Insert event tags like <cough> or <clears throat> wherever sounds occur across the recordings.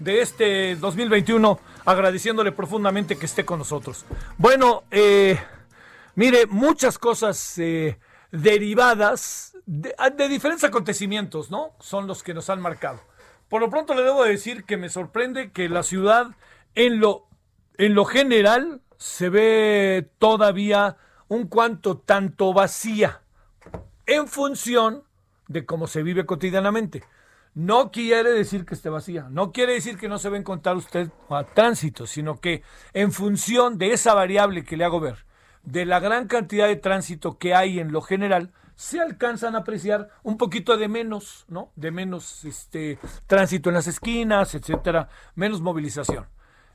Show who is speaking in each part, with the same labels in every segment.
Speaker 1: De este 2021, agradeciéndole profundamente que esté con nosotros. Bueno, eh, mire, muchas cosas eh, derivadas de, de diferentes acontecimientos, ¿no? Son los que nos han marcado. Por lo pronto le debo decir que me sorprende que la ciudad en lo, en lo general se ve todavía un cuanto tanto vacía en función de cómo se vive cotidianamente. No quiere decir que esté vacía, no quiere decir que no se va a encontrar usted a tránsito, sino que en función de esa variable que le hago ver, de la gran cantidad de tránsito que hay en lo general, se alcanzan a apreciar un poquito de menos, ¿no? De menos este tránsito en las esquinas, etcétera, menos movilización.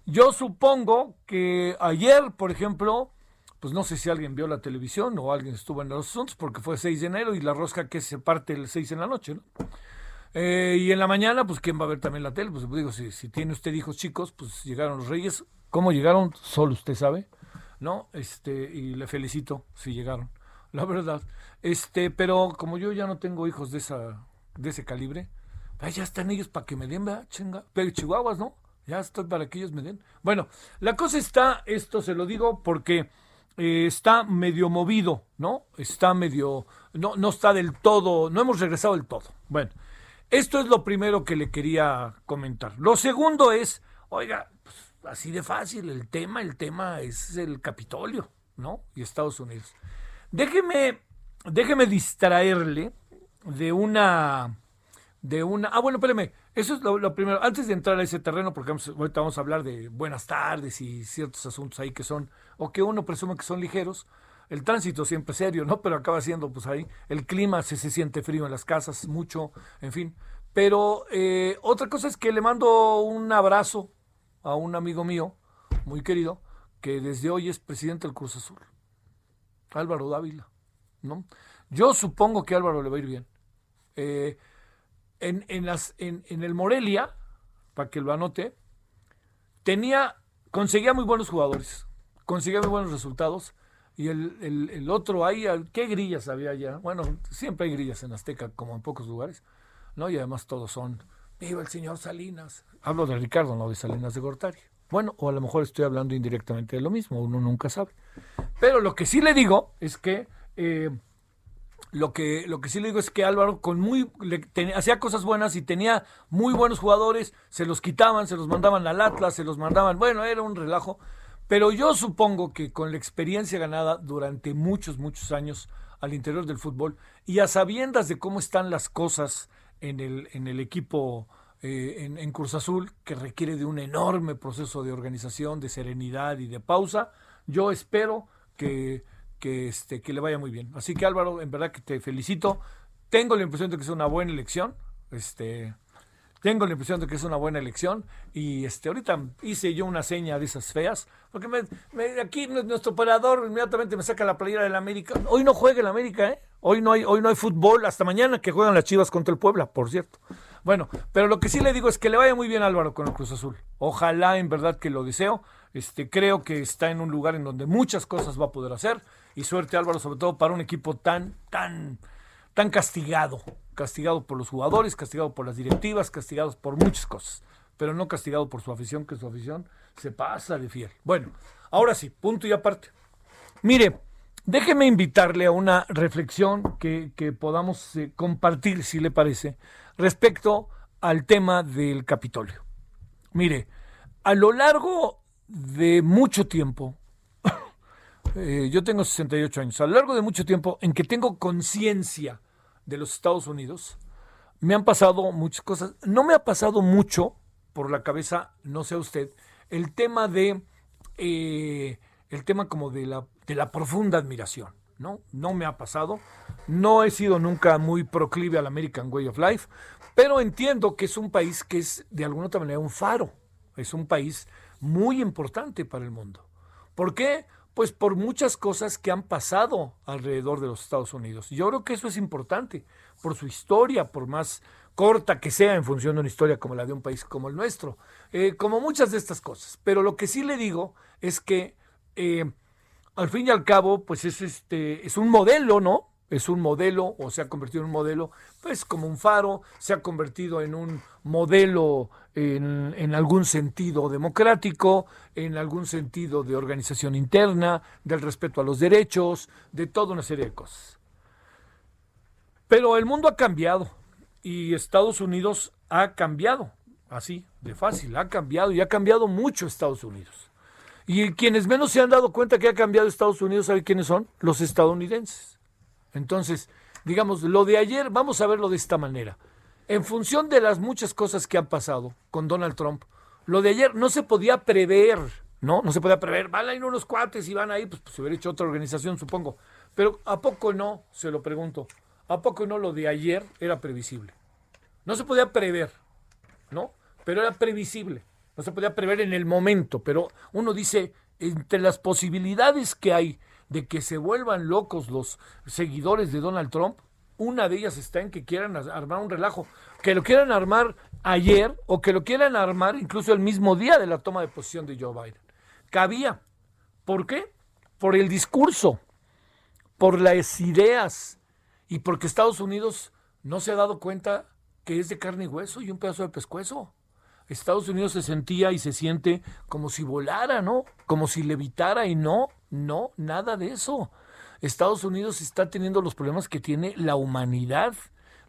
Speaker 1: Yo supongo que ayer, por ejemplo, pues no sé si alguien vio la televisión o alguien estuvo en los asuntos porque fue 6 de enero y la rosca que se parte el 6 en la noche, ¿no? Eh, y en la mañana, pues ¿quién va a ver también la tele? Pues digo, si, tiene usted hijos chicos, pues llegaron los reyes. ¿Cómo llegaron? Solo usted sabe, ¿no? Este, y le felicito si llegaron, la verdad. Este, pero como yo ya no tengo hijos de esa, de ese calibre, pues ya están ellos para que me den, ¿verdad? Chinga. Pero chihuahuas, ¿no? Ya estoy para que ellos me den. Bueno, la cosa está, esto se lo digo porque eh, está medio movido, ¿no? Está medio, no, no está del todo, no hemos regresado del todo. Bueno, esto es lo primero que le quería comentar. Lo segundo es, oiga, pues, así de fácil, el tema, el tema es el Capitolio, ¿no? Y Estados Unidos. Déjeme, déjeme distraerle de una, de una, ah, bueno, espérame, eso es lo, primero, antes de entrar a ese terreno, porque vamos, ahorita vamos a hablar de buenas tardes y ciertos asuntos ahí que son, o que uno presume que son ligeros, el tránsito siempre serio, ¿no? Pero acaba siendo, pues ahí, el clima se, se siente frío en las casas, mucho, en fin. Pero eh, otra cosa es que le mando un abrazo a un amigo mío, muy querido, que desde hoy es presidente del Cruz Azul, Álvaro Dávila, ¿no? Yo supongo que Álvaro le va a ir bien. Eh, en, en, las, en, en el Morelia, para que lo anote, tenía, conseguía muy buenos jugadores, conseguía muy buenos resultados. Y el, el, el otro ahí, ¿qué grillas había allá? Bueno, siempre hay grillas en Azteca, como en pocos lugares, ¿no? Y además todos son, viva el señor Salinas. Hablo de Ricardo, no de Salinas de Gortari. Bueno, o a lo mejor estoy hablando indirectamente de lo mismo, uno nunca sabe. Pero lo que sí le digo es que eh, lo que, lo que sí le digo es que Álvaro con muy le, hacía cosas buenas y tenía muy buenos jugadores, se los quitaban, se los mandaban al Atlas, se los mandaban, bueno, era un relajo. Pero yo supongo que con la experiencia ganada durante muchos, muchos años al interior del fútbol y a sabiendas de cómo están las cosas en el, en el equipo eh, en, en Cruz Azul, que requiere de un enorme proceso de organización, de serenidad y de pausa, yo espero que que, este, que le vaya muy bien. Así que Álvaro, en verdad que te felicito. Tengo la impresión de que es una buena elección. Este, tengo la impresión de que es una buena elección. Y este, ahorita hice yo una seña de esas feas. Porque aquí nuestro operador inmediatamente me saca la playera del América. Hoy no juega el América, ¿eh? Hoy no, hay, hoy no hay fútbol. Hasta mañana que juegan las Chivas contra el Puebla, por cierto. Bueno, pero lo que sí le digo es que le vaya muy bien Álvaro con el Cruz Azul. Ojalá, en verdad que lo deseo. Este, creo que está en un lugar en donde muchas cosas va a poder hacer. Y suerte Álvaro, sobre todo para un equipo tan, tan, tan castigado. Castigado por los jugadores, castigado por las directivas, castigado por muchas cosas. Pero no castigado por su afición, que su afición se pasa de fiel. Bueno, ahora sí, punto y aparte. Mire, déjeme invitarle a una reflexión que, podamos eh, compartir, si le parece, respecto al tema del Capitolio. Mire, a lo largo de mucho tiempo, <coughs> eh, yo tengo 68 años, a lo largo de mucho tiempo en que tengo conciencia de los Estados Unidos, me han pasado muchas cosas. No me ha pasado mucho por la cabeza, no sé usted, el tema de, eh, el tema como de la, de la profunda admiración. ¿no? No me ha pasado. No he sido nunca muy proclive al American Way of Life, pero entiendo que es un país que es de alguna otra manera un faro. Es un país muy importante para el mundo. ¿Por qué? Pues por muchas cosas que han pasado alrededor de los Estados Unidos. Yo creo que eso es importante, por su historia, por más corta que sea en función de una historia como la de un país como el nuestro, eh, como muchas de estas cosas. Pero lo que sí le digo es que eh, al fin y al cabo, pues es este, es un modelo, ¿no? Es un modelo, o se ha convertido en un modelo, pues como un faro, se ha convertido en un modelo en, algún sentido democrático, en algún sentido de organización interna, del respeto a los derechos, de toda una serie de cosas. Pero el mundo ha cambiado y Estados Unidos ha cambiado, así, de fácil, ha cambiado y ha cambiado mucho Estados Unidos. Y quienes menos se han dado cuenta que ha cambiado Estados Unidos, ¿saben quiénes son? Los estadounidenses. Entonces, digamos, lo de ayer, vamos a verlo de esta manera. En función de las muchas cosas que han pasado con Donald Trump, lo de ayer no se podía prever, ¿no? No se podía prever, van a ir unos cuates y van ahí, pues, pues se hubiera hecho otra organización, supongo. Pero ¿a poco no? Se lo pregunto. ¿A poco no lo de ayer era previsible? No se podía prever, ¿no? Pero era previsible no se podía prever en el momento, pero uno dice, entre las posibilidades que hay de que se vuelvan locos los seguidores de Donald Trump, una de ellas está en que quieran armar un relajo, que lo quieran armar ayer o que lo quieran armar incluso el mismo día de la toma de posición de Joe Biden. Cabía. ¿Por qué? Por el discurso, por las ideas y porque Estados Unidos no se ha dado cuenta que es de carne y hueso y un pedazo de pescuezo. Estados Unidos se sentía y se siente como si volara, ¿no? Como si levitara y no, no, nada de eso. Estados Unidos está teniendo los problemas que tiene la humanidad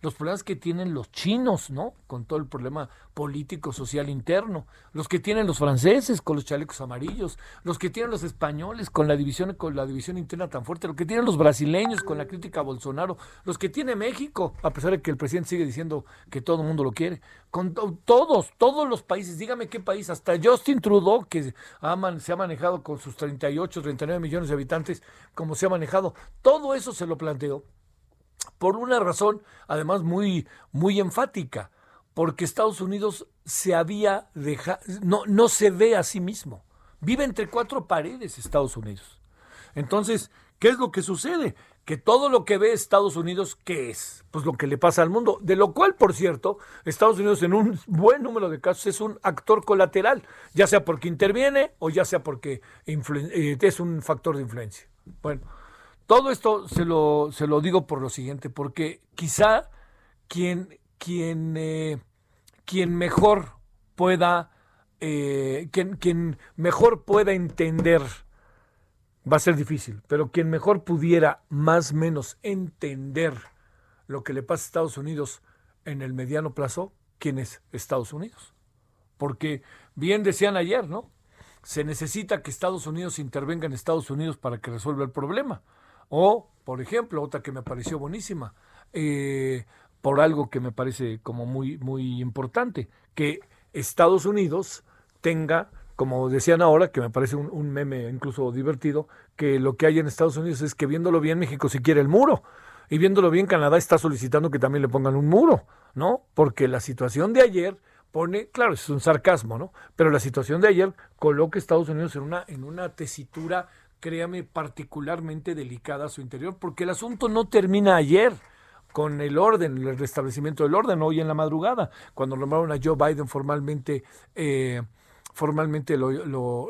Speaker 1: los problemas que tienen los chinos, ¿no? Con todo el problema político, social interno, los que tienen los franceses con los chalecos amarillos, los que tienen los españoles con la división con la división interna tan fuerte, los que tienen los brasileños con la crítica a Bolsonaro, los que tiene México, a pesar de que el presidente sigue diciendo que todo el mundo lo quiere, con todos, todos los países, dígame qué país, hasta Justin Trudeau que se ha manejado con sus 38, 39 millones de habitantes, como se ha manejado, todo eso se lo planteó por una razón además muy, muy enfática, porque Estados Unidos se había dejado, no, no se ve a sí mismo, vive entre cuatro paredes Estados Unidos. Entonces, ¿qué es lo que sucede? Que todo lo que ve Estados Unidos, ¿qué es? Pues lo que le pasa al mundo. De lo cual, por cierto, Estados Unidos en un buen número de casos es un actor colateral, ya sea porque interviene o ya sea porque eh, es un factor de influencia. Bueno, todo esto se lo, se lo digo por lo siguiente, porque quizá quien, quien, eh, quien mejor pueda, eh, quien, quien mejor pueda entender, va a ser difícil, pero quien mejor pudiera más menos entender lo que le pasa a Estados Unidos en el mediano plazo, ¿quién es Estados Unidos? Porque bien decían ayer, ¿no? Se necesita que Estados Unidos intervenga en Estados Unidos para que resuelva el problema. O, por ejemplo, otra que me pareció buenísima, eh, por algo que me parece como muy, muy importante, que Estados Unidos tenga, como decían ahora, que me parece un, meme incluso divertido, que lo que hay en Estados Unidos es que viéndolo bien México si quiere el muro. Y viéndolo bien, Canadá está solicitando que también le pongan un muro, ¿no? Porque la situación de ayer pone, claro, es un sarcasmo, ¿no? Pero la situación de ayer coloca a Estados Unidos en una, en una tesitura créame, particularmente delicada su interior, porque el asunto no termina ayer con el orden, el restablecimiento del orden, hoy en la madrugada, cuando nombraron a Joe Biden formalmente, eh, formalmente lo,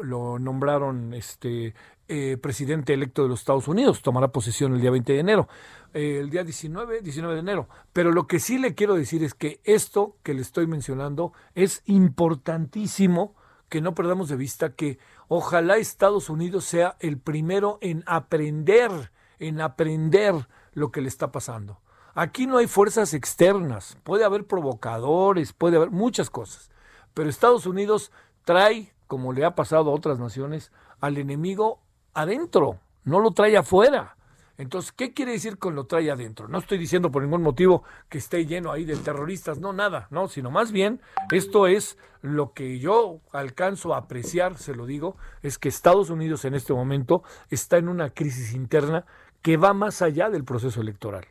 Speaker 1: lo, nombraron este eh, presidente electo de los Estados Unidos, tomará posesión el día 20 de enero, eh, el día 19, 19 de enero. Pero lo que sí le quiero decir es que esto que le estoy mencionando es importantísimo que no perdamos de vista que ojalá Estados Unidos sea el primero en aprender, en aprender lo que le está pasando. Aquí no hay fuerzas externas, puede haber provocadores, puede haber muchas cosas, pero Estados Unidos trae, como le ha pasado a otras naciones, al enemigo adentro, no lo trae afuera. Entonces, ¿qué quiere decir con lo trae adentro? No estoy diciendo por ningún motivo que esté lleno ahí de terroristas, no, nada, no, sino más bien esto es lo que yo alcanzo a apreciar, se lo digo, es que Estados Unidos en este momento está en una crisis interna que va más allá del proceso electoral.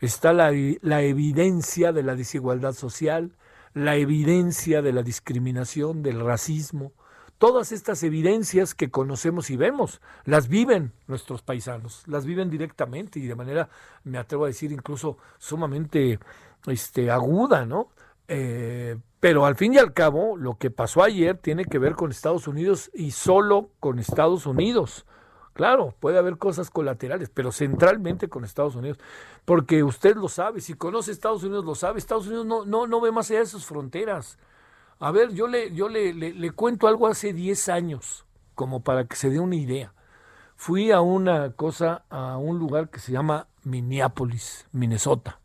Speaker 1: Está la, la evidencia de la desigualdad social, la evidencia de la discriminación, del racismo, todas estas evidencias que conocemos y vemos, las viven nuestros paisanos, las viven directamente y de manera, me atrevo a decir, incluso sumamente este, aguda, ¿no? Eh, pero al fin y al cabo, lo que pasó ayer tiene que ver con Estados Unidos y solo con Estados Unidos. Claro, puede haber cosas colaterales, pero centralmente con Estados Unidos, porque usted lo sabe, si conoce Estados Unidos lo sabe, Estados Unidos no, no, no ve más allá de sus fronteras. A ver, yo le, yo le, le, cuento algo hace 10 años, como para que se dé una idea. Fui a una cosa, a un lugar que se llama Minneapolis, Minnesota,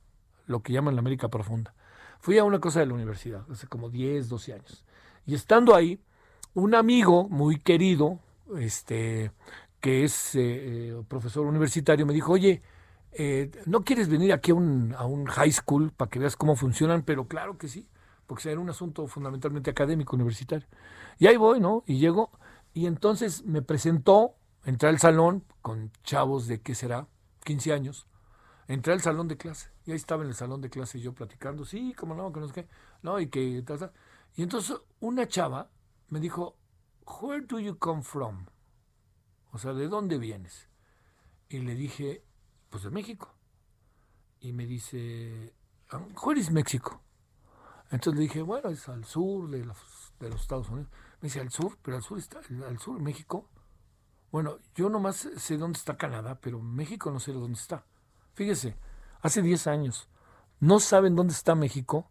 Speaker 1: lo que llaman la América Profunda. Fui a una cosa de la universidad, hace como 10, 12 años. Y estando ahí, un amigo muy querido, este, que es eh, eh, profesor universitario, me dijo, oye, eh, ¿no quieres venir aquí a un, a un high school para que veas cómo funcionan? Pero claro que sí porque era un asunto fundamentalmente académico, universitario. Y ahí voy, ¿no? Y llego, y entonces me presentó, entré al salón con chavos de, ¿qué será? 15 años. Entré al salón de clase, y ahí estaba en el salón de clase yo platicando, sí, cómo no, que no sé qué, no, y que... Y entonces una chava me dijo, Where do you come from? O sea, ¿de dónde vienes? Y le dije, pues de México. Y me dice, Where is México? Entonces le dije, bueno, es al sur de los, de los Estados Unidos. Me dice, al sur, pero al sur está, al sur, México. Bueno, yo nomás sé dónde está Canadá, pero México no sé dónde está. Fíjese, hace 10 años no saben dónde está México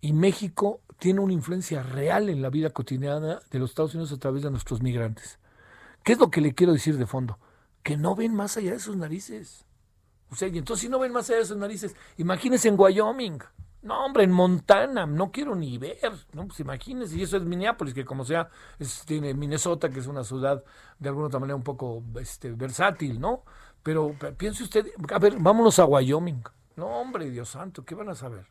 Speaker 1: y México tiene una influencia real en la vida cotidiana de los Estados Unidos a través de nuestros migrantes. ¿Qué es lo que le quiero decir de fondo? Que no ven más allá de sus narices. O sea, y entonces si no ven más allá de sus narices, imagínense en Wyoming. No, hombre, en Montana, no quiero ni ver, ¿no? Pues imagínense, y eso es Minneapolis, que como sea, tiene Minnesota, que es una ciudad de alguna otra manera un poco este, versátil, ¿no? Pero, piense usted, a ver, vámonos a Wyoming. No, hombre, Dios santo, ¿qué van a saber?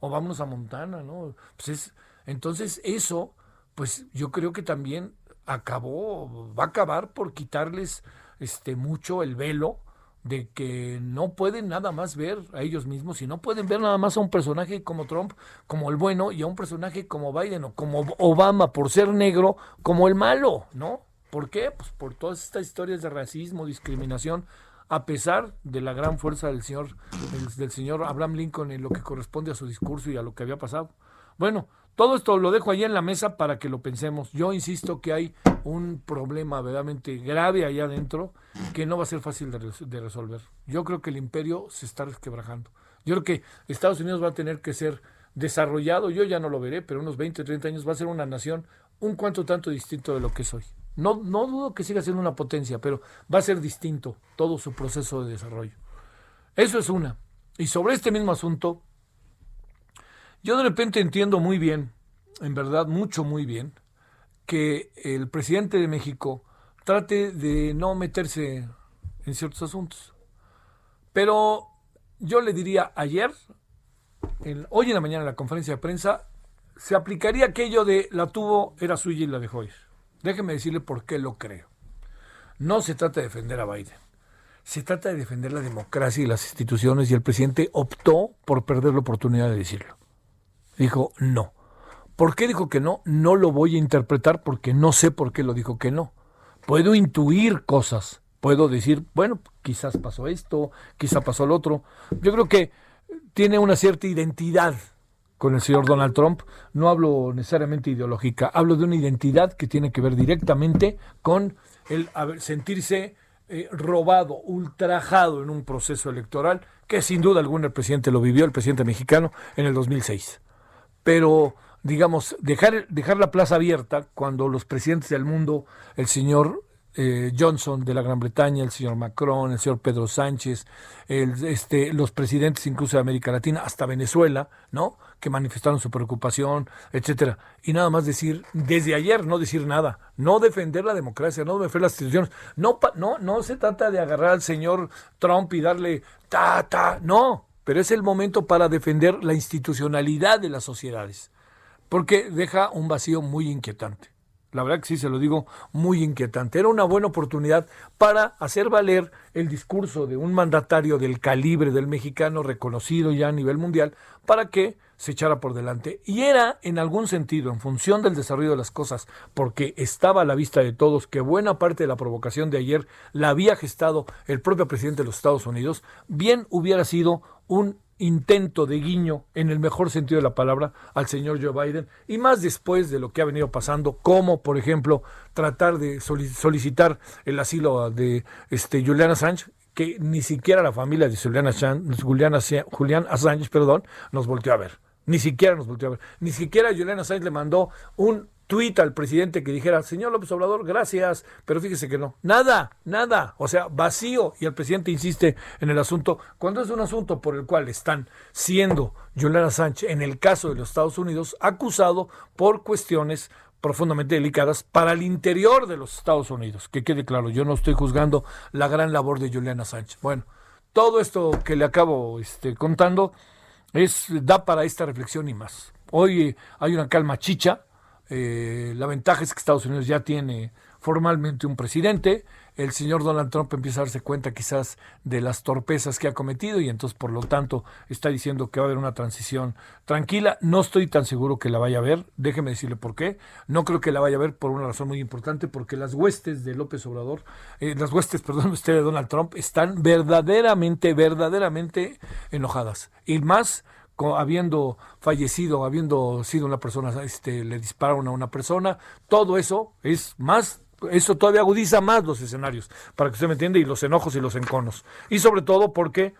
Speaker 1: O vámonos a Montana, ¿no? Pues es, entonces eso, pues yo creo que también acabó, va a acabar por quitarles este mucho el velo de que no pueden nada más ver a ellos mismos y no pueden ver nada más a un personaje como Trump como el bueno y a un personaje como Biden o como Obama por ser negro como el malo, ¿no? ¿Por qué? Pues por todas estas historias de racismo, discriminación, a pesar de la gran fuerza del señor, del señor Abraham Lincoln en lo que corresponde a su discurso y a lo que había pasado. Bueno, todo esto lo dejo ahí en la mesa para que lo pensemos. Yo insisto que hay un problema verdaderamente grave allá adentro que no va a ser fácil de, resolver. Yo creo que el imperio se está resquebrajando. Yo creo que Estados Unidos va a tener que ser desarrollado, yo ya no lo veré, pero unos 20, 30 años va a ser una nación un cuanto tanto distinto de lo que es hoy. No, no dudo que siga siendo una potencia, pero va a ser distinto todo su proceso de desarrollo. Eso es una. Y sobre este mismo asunto, yo de repente entiendo muy bien, en verdad mucho, muy bien, que el presidente de México trate de no meterse en ciertos asuntos. Pero yo le diría ayer, hoy en la mañana en la conferencia de prensa, se aplicaría aquello de la tuvo, era suya y la dejó ir. Déjeme decirle por qué lo creo. No se trata de defender a Biden. Se trata de defender la democracia y las instituciones y el presidente optó por perder la oportunidad de decirlo dijo no. ¿Por qué dijo que no? No lo voy a interpretar porque no sé por qué lo dijo que no. Puedo intuir cosas, puedo decir, bueno, quizás pasó esto, quizás pasó lo otro. Yo creo que tiene una cierta identidad con el señor Donald Trump. No hablo necesariamente ideológica, hablo de una identidad que tiene que ver directamente con el sentirse eh, robado, ultrajado en un proceso electoral, que sin duda alguna el presidente lo vivió, el presidente mexicano, en el 2006. Pero, digamos, dejar, dejar la plaza abierta cuando los presidentes del mundo, el señor eh, Johnson de la Gran Bretaña, el señor Macron, el señor Pedro Sánchez, el, este, los presidentes incluso de América Latina, hasta Venezuela, ¿no? Que manifestaron su preocupación, etcétera. Y nada más decir, desde ayer, no decir nada, no defender la democracia, no defender las instituciones. No, no, no se trata de agarrar al señor Trump y darle ta, ta, no, pero es el momento para defender la institucionalidad de las sociedades, porque deja un vacío muy inquietante. La verdad que sí, se lo digo, muy inquietante. Era una buena oportunidad para hacer valer el discurso de un mandatario del calibre del mexicano reconocido ya a nivel mundial para que se echara por delante. Y era, en algún sentido, en función del desarrollo de las cosas, porque estaba a la vista de todos que buena parte de la provocación de ayer la había gestado el propio presidente de los Estados Unidos, bien hubiera sido un intento de guiño, en el mejor sentido de la palabra, al señor Joe Biden, y más después de lo que ha venido pasando, como por ejemplo tratar de solicitar el asilo de este, Julian Assange, que ni siquiera la familia de Julian Assange, Julian perdón, nos volteó a ver. Ni siquiera nos volteó a ver. Ni siquiera Julian Assange le mandó un tuit al presidente que dijera, señor López Obrador, gracias, pero fíjese que no. Nada, nada. O sea, vacío. Y el presidente insiste en el asunto. Cuando es un asunto por el cual están siendo Juliana Sánchez, en el caso de los Estados Unidos, acusado por cuestiones profundamente delicadas para el interior de los Estados Unidos. Que quede claro, yo no estoy juzgando la gran labor de Juliana Sánchez. Bueno, todo esto que le acabo este, contando es da para esta reflexión y más. Hoy hay una calma chicha, eh, la ventaja es que Estados Unidos ya tiene formalmente un presidente. El señor Donald Trump empieza a darse cuenta quizás de las torpezas que ha cometido y entonces por lo tanto está diciendo que va a haber una transición tranquila. No estoy tan seguro que la vaya a ver. Déjeme decirle por qué. No creo que la vaya a ver por una razón muy importante porque las huestes de López Obrador, eh, las huestes, <laughs> perdón, usted de Donald Trump están verdaderamente, verdaderamente enojadas. Y más habiendo fallecido, habiendo sido una persona, este, le dispararon a una persona, todo eso es más eso todavía agudiza más los escenarios, para que usted me entienda, y los enojos y los enconos. Y sobre todo porque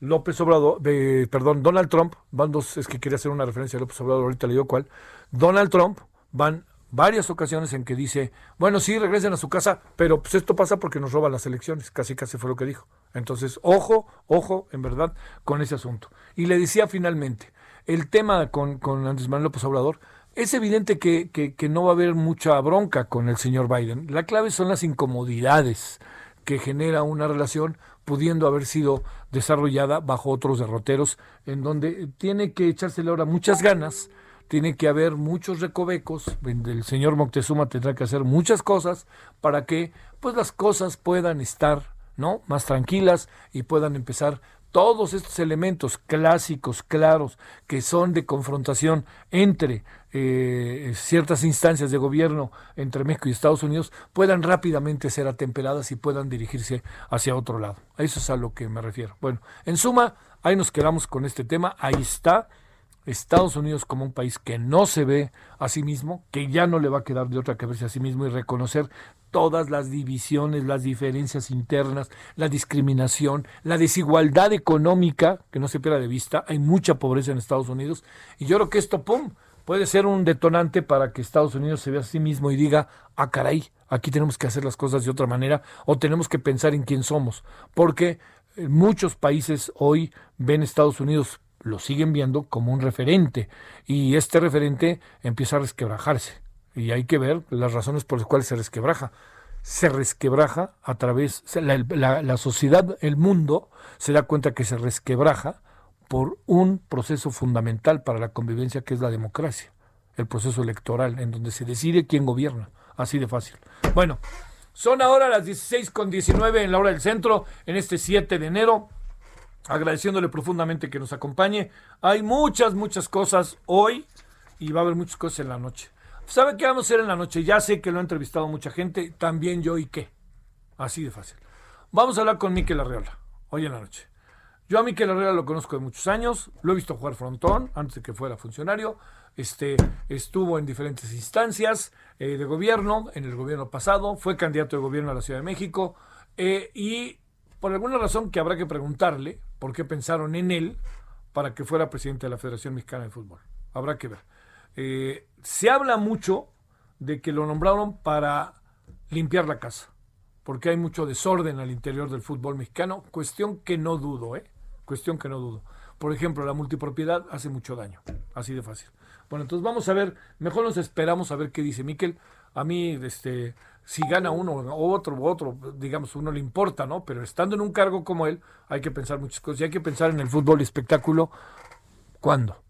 Speaker 1: López Obrador, perdón, Donald Trump, van dos, es que quería hacer una referencia a López Obrador, ahorita le digo cuál, Donald Trump van varias ocasiones en que dice, bueno, sí, regresen a su casa, pero pues esto pasa porque nos roban las elecciones, casi casi fue lo que dijo. Entonces, ojo, ojo, en verdad, con ese asunto. Y le decía finalmente, el tema con, con Andrés Manuel López Obrador, es evidente que, que, que no va a haber mucha bronca con el señor Biden. La clave son las incomodidades que genera una relación pudiendo haber sido desarrollada bajo otros derroteros, en donde tiene que echársele ahora muchas ganas tiene que haber muchos recovecos, el señor Moctezuma tendrá que hacer muchas cosas para que pues las cosas puedan estar ¿no? más tranquilas y puedan empezar todos estos elementos clásicos, claros, que son de confrontación entre eh, ciertas instancias de gobierno entre México y Estados Unidos, puedan rápidamente ser atemperadas y puedan dirigirse hacia otro lado. Eso es a lo que me refiero. Bueno, en suma, ahí nos quedamos con este tema, ahí está. Estados Unidos como un país que no se ve a sí mismo, que ya no le va a quedar de otra que verse a sí mismo y reconocer todas las divisiones, las diferencias internas, la discriminación, la desigualdad económica, que no se pierda de vista, hay mucha pobreza en Estados Unidos, y yo creo que esto, ¡pum!, puede ser un detonante para que Estados Unidos se vea a sí mismo y diga, ah, caray, aquí tenemos que hacer las cosas de otra manera, o tenemos que pensar en quién somos, porque muchos países hoy ven Estados Unidos lo siguen viendo como un referente y este referente empieza a resquebrajarse y hay que ver las razones por las cuales se resquebraja. Se resquebraja a través, la, la sociedad, el mundo se da cuenta que se resquebraja por un proceso fundamental para la convivencia que es la democracia, el proceso electoral, en donde se decide quién gobierna, así de fácil. Bueno, son ahora las 16 con 19 en la hora del centro, en este 7 de enero agradeciéndole profundamente que nos acompañe. Hay muchas, muchas cosas hoy y va a haber muchas cosas en la noche. ¿Sabe qué vamos a hacer en la noche? Ya sé que lo ha entrevistado mucha gente, también yo y qué. Así de fácil. Vamos a hablar con Miquel Arreola, hoy en la noche. Yo a Miquel Herrera lo conozco de muchos años, lo he visto jugar frontón antes de que fuera funcionario, este, estuvo en diferentes instancias eh, de gobierno, en el gobierno pasado, fue candidato de gobierno a la Ciudad de México eh, y por alguna razón que habrá que preguntarle por qué pensaron en él para que fuera presidente de la Federación Mexicana de Fútbol. Habrá que ver. Eh, se habla mucho de que lo nombraron para limpiar la casa, porque hay mucho desorden al interior del fútbol mexicano, cuestión que no dudo, ¿eh? Cuestión que no dudo. Por ejemplo, la multipropiedad hace mucho daño, así de fácil. Bueno, entonces vamos a ver, mejor nos esperamos a ver qué dice Miquel. A mí, este, si gana uno o otro u otro, digamos, uno le importa, ¿no? Pero estando en un cargo como él, hay que pensar muchas cosas. Y hay que pensar en el fútbol espectáculo. ¿Cuándo?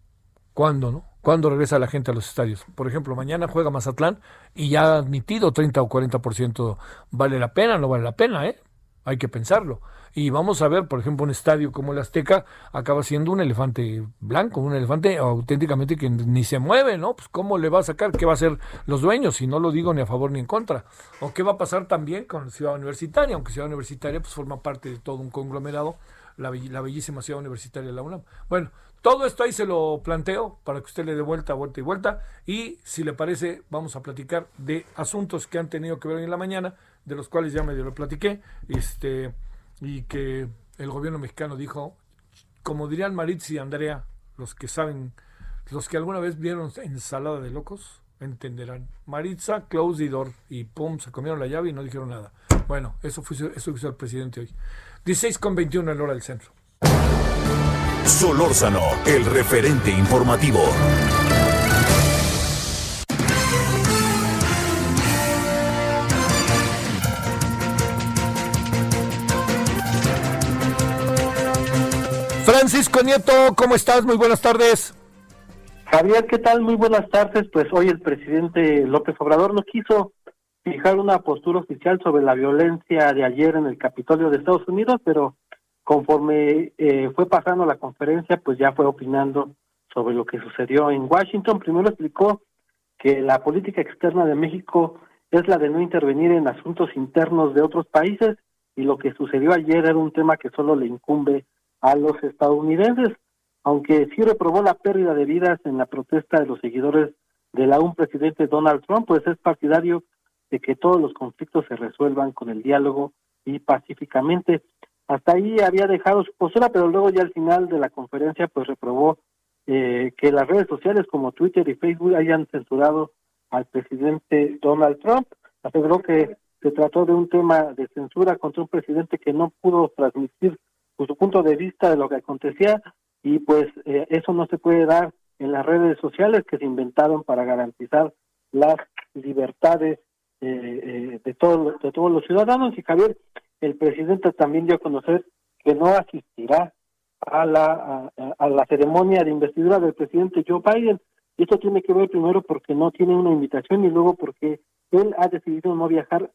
Speaker 1: ¿Cuándo, no? ¿Cuándo regresa la gente a los estadios? Por ejemplo, mañana juega Mazatlán y ya ha admitido 30 o 40%. ¿Vale la pena? No vale la pena, ¿eh? Hay que pensarlo. Y vamos a ver, por ejemplo, un estadio como el Azteca acaba siendo un elefante blanco, un elefante auténticamente que ni se mueve, ¿no? Pues cómo le va a sacar, qué va a hacer los dueños, si no lo digo ni a favor ni en contra. O qué va a pasar también con Ciudad Universitaria, aunque Ciudad Universitaria pues forma parte de todo un conglomerado, la, la bellísima Ciudad Universitaria de la UNAM. Bueno, todo esto ahí se lo planteo para que usted le dé vuelta, vuelta y vuelta. Y si le parece, vamos a platicar de asuntos que han tenido que ver hoy en la mañana, de los cuales ya medio lo platiqué. Este y que el gobierno mexicano dijo, como dirían Maritz y Andrea, los que saben, los que alguna vez vieron ensalada de locos, entenderán. Maritza, close the door y pum, se comieron la llave y no dijeron nada. Bueno, eso fue eso hizo el presidente hoy. 16 con 21 en hora del centro.
Speaker 2: Solórzano, el referente informativo.
Speaker 1: Francisco Nieto, ¿cómo estás? Muy buenas tardes.
Speaker 3: Javier, ¿qué tal? Muy buenas tardes. Pues hoy el presidente López Obrador no quiso fijar una postura oficial sobre la violencia de ayer en el Capitolio de Estados Unidos, pero conforme eh, fue pasando la conferencia, pues ya fue opinando sobre lo que sucedió en Washington. Primero explicó que la política externa de México es la de no intervenir en asuntos internos de otros países y lo que sucedió ayer era un tema que solo le incumbe a los estadounidenses, aunque sí reprobó la pérdida de vidas en la protesta de los seguidores de la un presidente Donald Trump, pues es partidario de que todos los conflictos se resuelvan con el diálogo y pacíficamente. Hasta ahí había dejado su postura, pero luego ya al final de la conferencia pues reprobó eh, que las redes sociales como Twitter y Facebook hayan censurado al presidente Donald Trump. Aseguró que se trató de un tema de censura contra un presidente que no pudo transmitir su punto de vista de lo que acontecía y pues eh, eso no se puede dar en las redes sociales que se inventaron para garantizar las libertades eh, eh, de todos de todos los ciudadanos y Javier el presidente también dio a conocer que no asistirá a la a, la ceremonia de investidura del presidente Joe Biden y esto tiene que ver primero porque no tiene una invitación y luego porque él ha decidido no viajar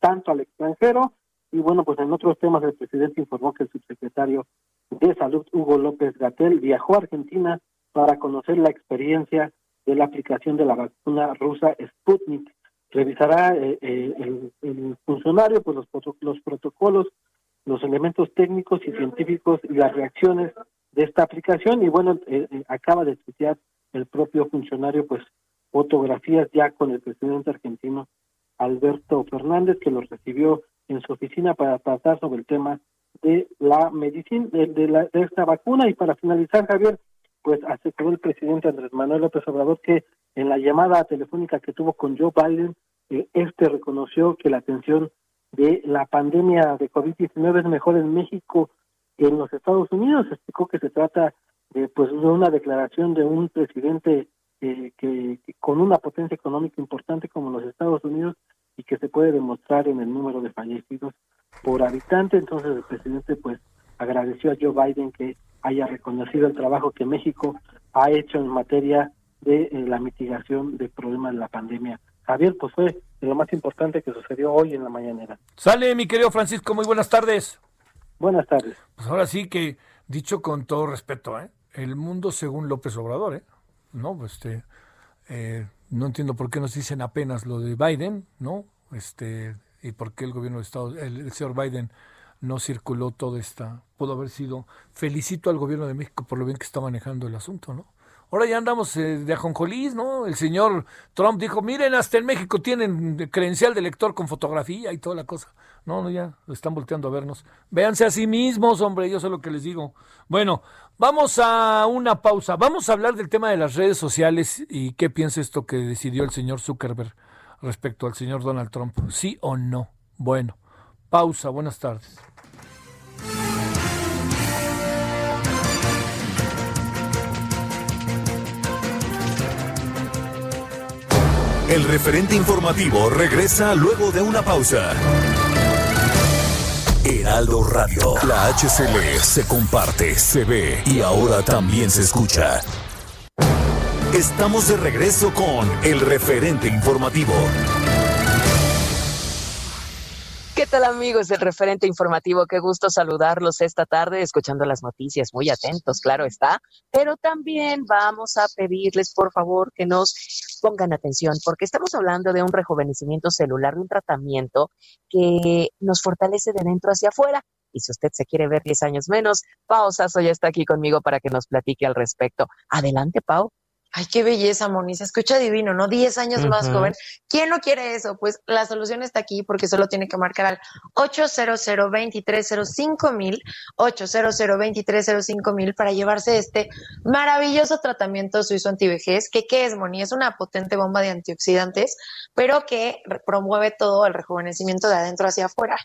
Speaker 3: tanto al extranjero y bueno, pues en otros temas el presidente informó que el subsecretario de Salud, Hugo López Gatel, viajó a Argentina para conocer la experiencia de la aplicación de la vacuna rusa Sputnik. Revisará eh, eh, el, funcionario pues los, los protocolos, los elementos técnicos y científicos y las reacciones de esta aplicación y bueno, eh, acaba de estudiar el propio funcionario pues fotografías ya con el presidente argentino Alberto Fernández que lo recibió en su oficina para tratar sobre el tema de la medicina, de, la, de esta vacuna. Y para finalizar, Javier, pues aseguró el presidente Andrés Manuel López Obrador que en la llamada telefónica que tuvo con Joe Biden, eh, este reconoció que la atención de la pandemia de COVID-19 es mejor en México que en los Estados Unidos. Explicó que se trata de, pues, de una declaración de un presidente eh, que, con una potencia económica importante como los Estados Unidos y que se puede demostrar en el número de fallecidos por habitante. Entonces el presidente pues agradeció a Joe Biden que haya reconocido el trabajo que México ha hecho en materia de eh, la mitigación del problema de la pandemia. Javier, pues fue lo más importante que sucedió hoy en la mañanera.
Speaker 1: Sale, mi querido Francisco, muy buenas tardes.
Speaker 3: Buenas tardes.
Speaker 1: Pues ahora sí que, dicho con todo respeto, ¿eh? el mundo según López Obrador, ¿eh? No, pues este, eh, no entiendo por qué nos dicen apenas lo de Biden, ¿no? Este, y por qué el gobierno de Estados el, señor Biden no circuló toda esta, pudo haber sido, felicito al gobierno de México por lo bien que está manejando el asunto, ¿no? Ahora ya andamos eh, de ajonjolís, ¿no? El señor Trump dijo, miren, hasta en México tienen credencial de lector con fotografía y toda la cosa. No, no, ya están volteando a vernos. Véanse a sí mismos, hombre, yo sé lo que les digo. Bueno, vamos a una pausa. Vamos a hablar del tema de las redes sociales y qué piensa esto que decidió el señor Zuckerberg respecto al señor Donald Trump. ¿Sí o no? Bueno, pausa, buenas tardes.
Speaker 2: El referente informativo regresa luego de una pausa. Heraldo Radio, la HCL se comparte, se ve y ahora también se escucha. Estamos de regreso con el referente informativo.
Speaker 4: Tal amigos del referente informativo? Qué gusto saludarlos esta tarde, escuchando las noticias, muy atentos, claro está, pero también vamos a pedirles por favor que nos pongan atención, porque estamos hablando de un rejuvenecimiento celular, de un tratamiento que nos fortalece de dentro hacia afuera. Y si usted se quiere ver 10 años menos, Pau Sasso ya está aquí conmigo para que nos platique al respecto. Adelante, Pau.
Speaker 5: Ay, qué belleza, Moni. Se escucha divino, ¿no? Diez años más joven. ¿Quién no quiere eso? Pues la solución está aquí porque solo tiene que marcar al 800 2305 mil, 800 2305 mil para llevarse este maravilloso tratamiento suizo antivejez. que qué es, Moni? Es una potente bomba de antioxidantes, pero que promueve todo el rejuvenecimiento de adentro hacia afuera.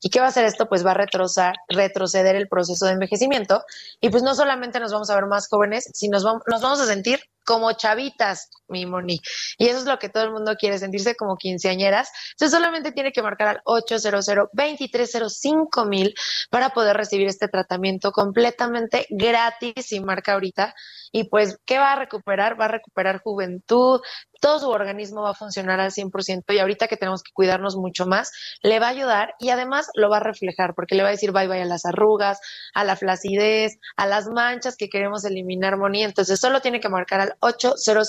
Speaker 5: ¿Y qué va a hacer esto? Pues va a retroceder, retroceder el proceso de envejecimiento y pues no solamente nos vamos a ver más jóvenes, sino nos vamos, a sentir como chavitas, mi Moni. Y eso es lo que todo el mundo quiere, sentirse como quinceañeras. Entonces solamente tiene que marcar al 800 2305 mil para poder recibir este tratamiento completamente gratis y marca ahorita. Y pues, ¿qué va a recuperar? Va a recuperar juventud, todo su organismo va a funcionar al 100% y ahorita que tenemos que cuidarnos mucho más, le va a ayudar y además lo va a reflejar porque le va a decir bye bye a las arrugas, a la flacidez, a las manchas que queremos eliminar, Moni. Entonces solo tiene que marcar al 800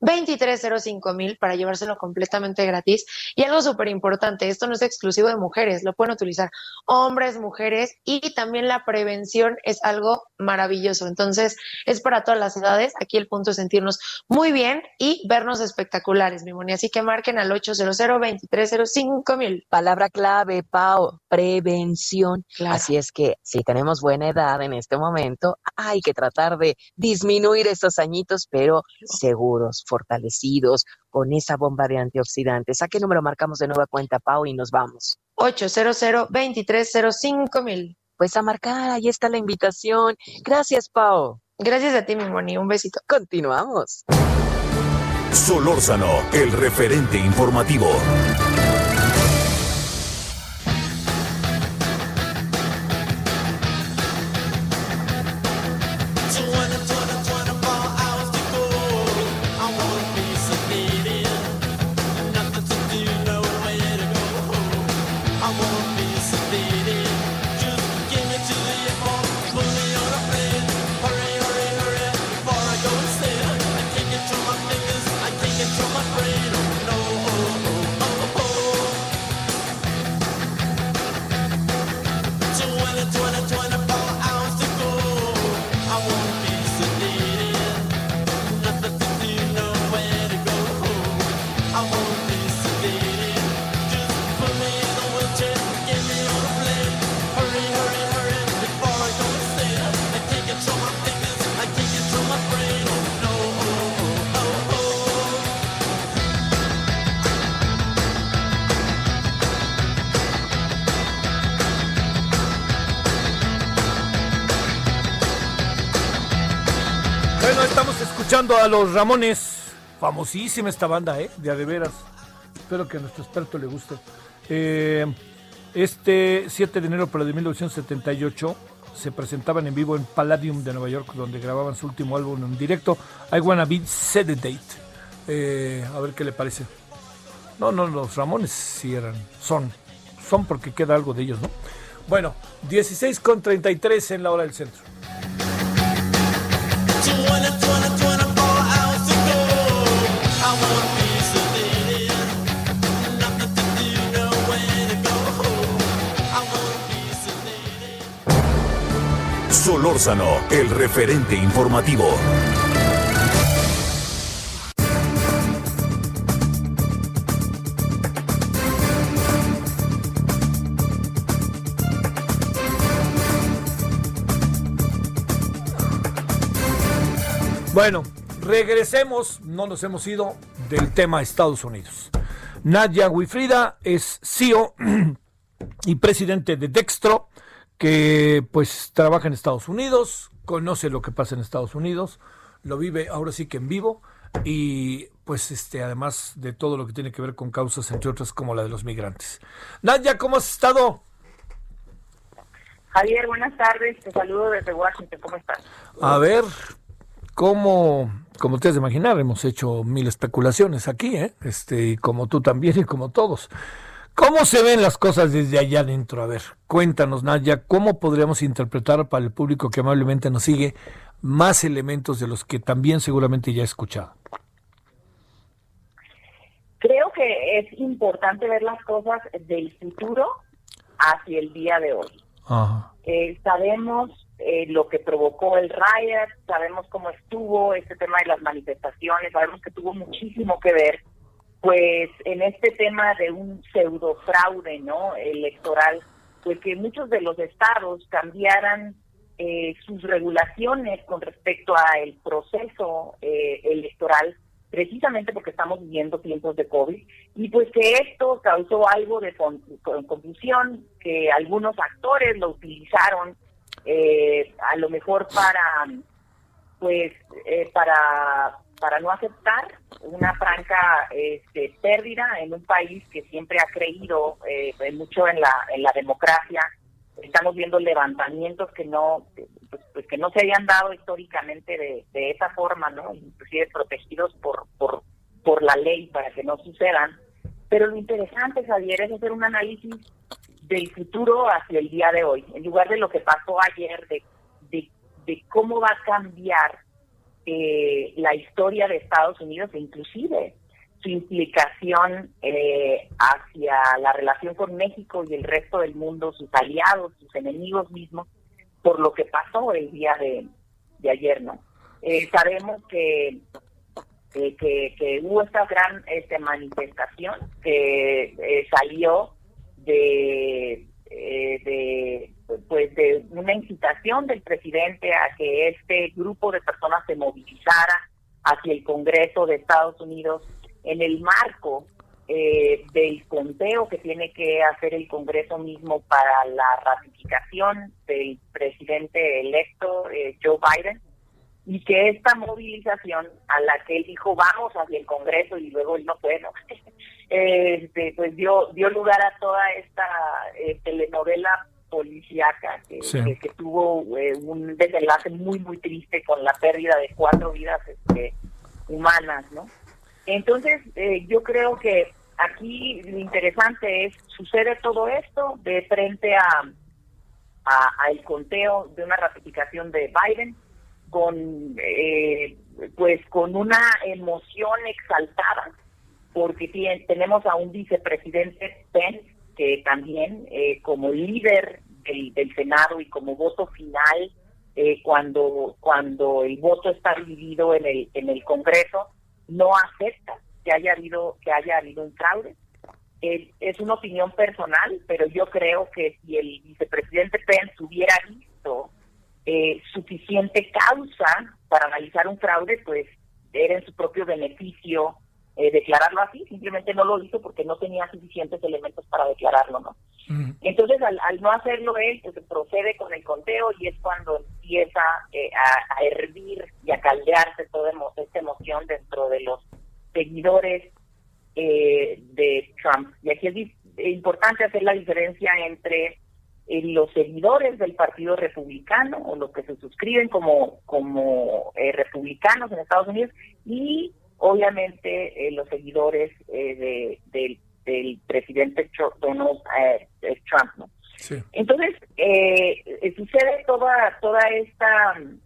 Speaker 5: 2305 mil para llevárselo completamente gratis. Y algo súper importante, esto no es exclusivo de mujeres, lo pueden utilizar hombres, mujeres y también la prevención es algo maravilloso. Entonces es para todas las edades. Aquí el punto es sentirnos muy bien y vernos espectaculares, mi. Así que marquen al 800 2305 mil.
Speaker 4: Palabra clave, Pau, prevención. Así es que si tenemos buena edad en este momento, hay que tratar de disminuir esos añitos, pero seguros, fortalecidos, con esa bomba de antioxidantes. ¿A qué número marcamos de nueva cuenta, Pau, y nos vamos?
Speaker 5: 800 2305 mil.
Speaker 4: Pues a marcar, ahí está la invitación. Gracias, Pau.
Speaker 5: Gracias a ti, mi Moni. Un besito.
Speaker 4: Continuamos.
Speaker 2: Solórzano, el referente informativo.
Speaker 1: A los Ramones. Famosísima esta banda, ¿eh? De veras. Espero que a nuestro experto le guste. Eh, este 7 de enero de 1978 se presentaban en vivo en Palladium de Nueva York, donde grababan su último álbum en directo, I Wanna Be Sedate. Eh, a ver qué le parece. No, no, los Ramones sí eran, son, son porque queda algo de ellos, ¿no? Bueno, 16 con 33 en la hora del centro.
Speaker 2: Solórzano, el referente informativo.
Speaker 1: Bueno, regresemos, no nos hemos ido del tema Estados Unidos. Nadia Wifrida es CEO <clears throat> y presidente de Dextro, que pues trabaja en Estados Unidos, conoce lo que pasa en Estados Unidos, lo vive ahora sí que en vivo y pues este además de todo lo que tiene que ver con causas entre otras como la de los migrantes. Nadia, ¿cómo has estado?
Speaker 6: Javier, buenas tardes, te saludo desde Washington, ¿cómo estás?
Speaker 1: A ver, como, como te has de imaginar, hemos hecho mil especulaciones aquí, ¿eh? este, como tú también y como todos. ¿Cómo se ven las cosas desde allá adentro? A ver, cuéntanos, Nadia, ¿cómo podríamos interpretar para el público que amablemente nos sigue más elementos de los que también seguramente ya he escuchado?
Speaker 6: Creo que es importante ver las cosas del futuro hacia el día de hoy. Eh, sabemos eh, lo que provocó el riot, sabemos cómo estuvo este tema de las manifestaciones, sabemos que tuvo muchísimo que ver, pues en este tema de un pseudo fraude, ¿no? Electoral, pues que muchos de los estados cambiaran eh, sus regulaciones con respecto a el proceso eh, electoral precisamente porque estamos viviendo tiempos de COVID, y pues que esto causó algo de confusión, que algunos actores lo utilizaron eh, a lo mejor para, pues, eh, para, para no aceptar una franca este, pérdida en un país que siempre ha creído eh, mucho en la, en la democracia. Estamos viendo levantamientos que no pues, pues, que no se habían dado históricamente de, de esa forma, ¿no? Inclusive protegidos por, por, por la ley para que no sucedan. Pero lo interesante, Javier, es hacer un análisis del futuro hacia el día de hoy, en lugar de lo que pasó ayer, de, de, cómo va a cambiar eh, la historia de Estados Unidos e inclusive su implicación eh, hacia la relación con México y el resto del mundo, sus aliados, sus enemigos mismos, por lo que pasó el día de, ayer, ¿no? Eh, sabemos que, que, hubo esta gran este, manifestación que eh, salió de, eh, de pues de una incitación del presidente a que este grupo de personas se movilizara hacia el Congreso de Estados Unidos en el marco eh, del conteo que tiene que hacer el Congreso mismo para la ratificación del presidente electo eh, Joe Biden y que esta movilización a la que él dijo vamos hacia el Congreso y luego él no fue, ¿no? <laughs> este, pues dio dio lugar a toda esta eh, telenovela policíaca que, que, tuvo un desenlace muy muy triste con la pérdida de cuatro vidas este, humanas, ¿no? Entonces, eh, yo creo que aquí lo interesante es, sucede todo esto de frente a, a, el conteo de una ratificación de Biden, con eh, pues con una emoción exaltada, porque tenemos a un vicepresidente Pence, que también eh, como líder del, Senado y como voto final, cuando, cuando el voto está dividido en el, en el Congreso, no acepta que haya habido que haya habido un fraude. es una opinión personal, pero yo creo que si el vicepresidente Pence hubiera visto eh, suficiente causa para analizar un fraude, pues era en su propio beneficio eh, declararlo así, simplemente no lo hizo porque no tenía suficientes elementos para declararlo, ¿no? Entonces, al, no hacerlo él, pues procede con el conteo y es cuando empieza eh, a, hervir y a caldearse toda esta emoción dentro de los seguidores eh, de Trump. Y aquí es importante hacer la diferencia entre los seguidores del Partido Republicano o los que se suscriben como, como republicanos en Estados Unidos y obviamente eh, los seguidores eh, de, del, presidente Donald eh, Trump. ¿no? Entonces, sucede toda, toda esta mm,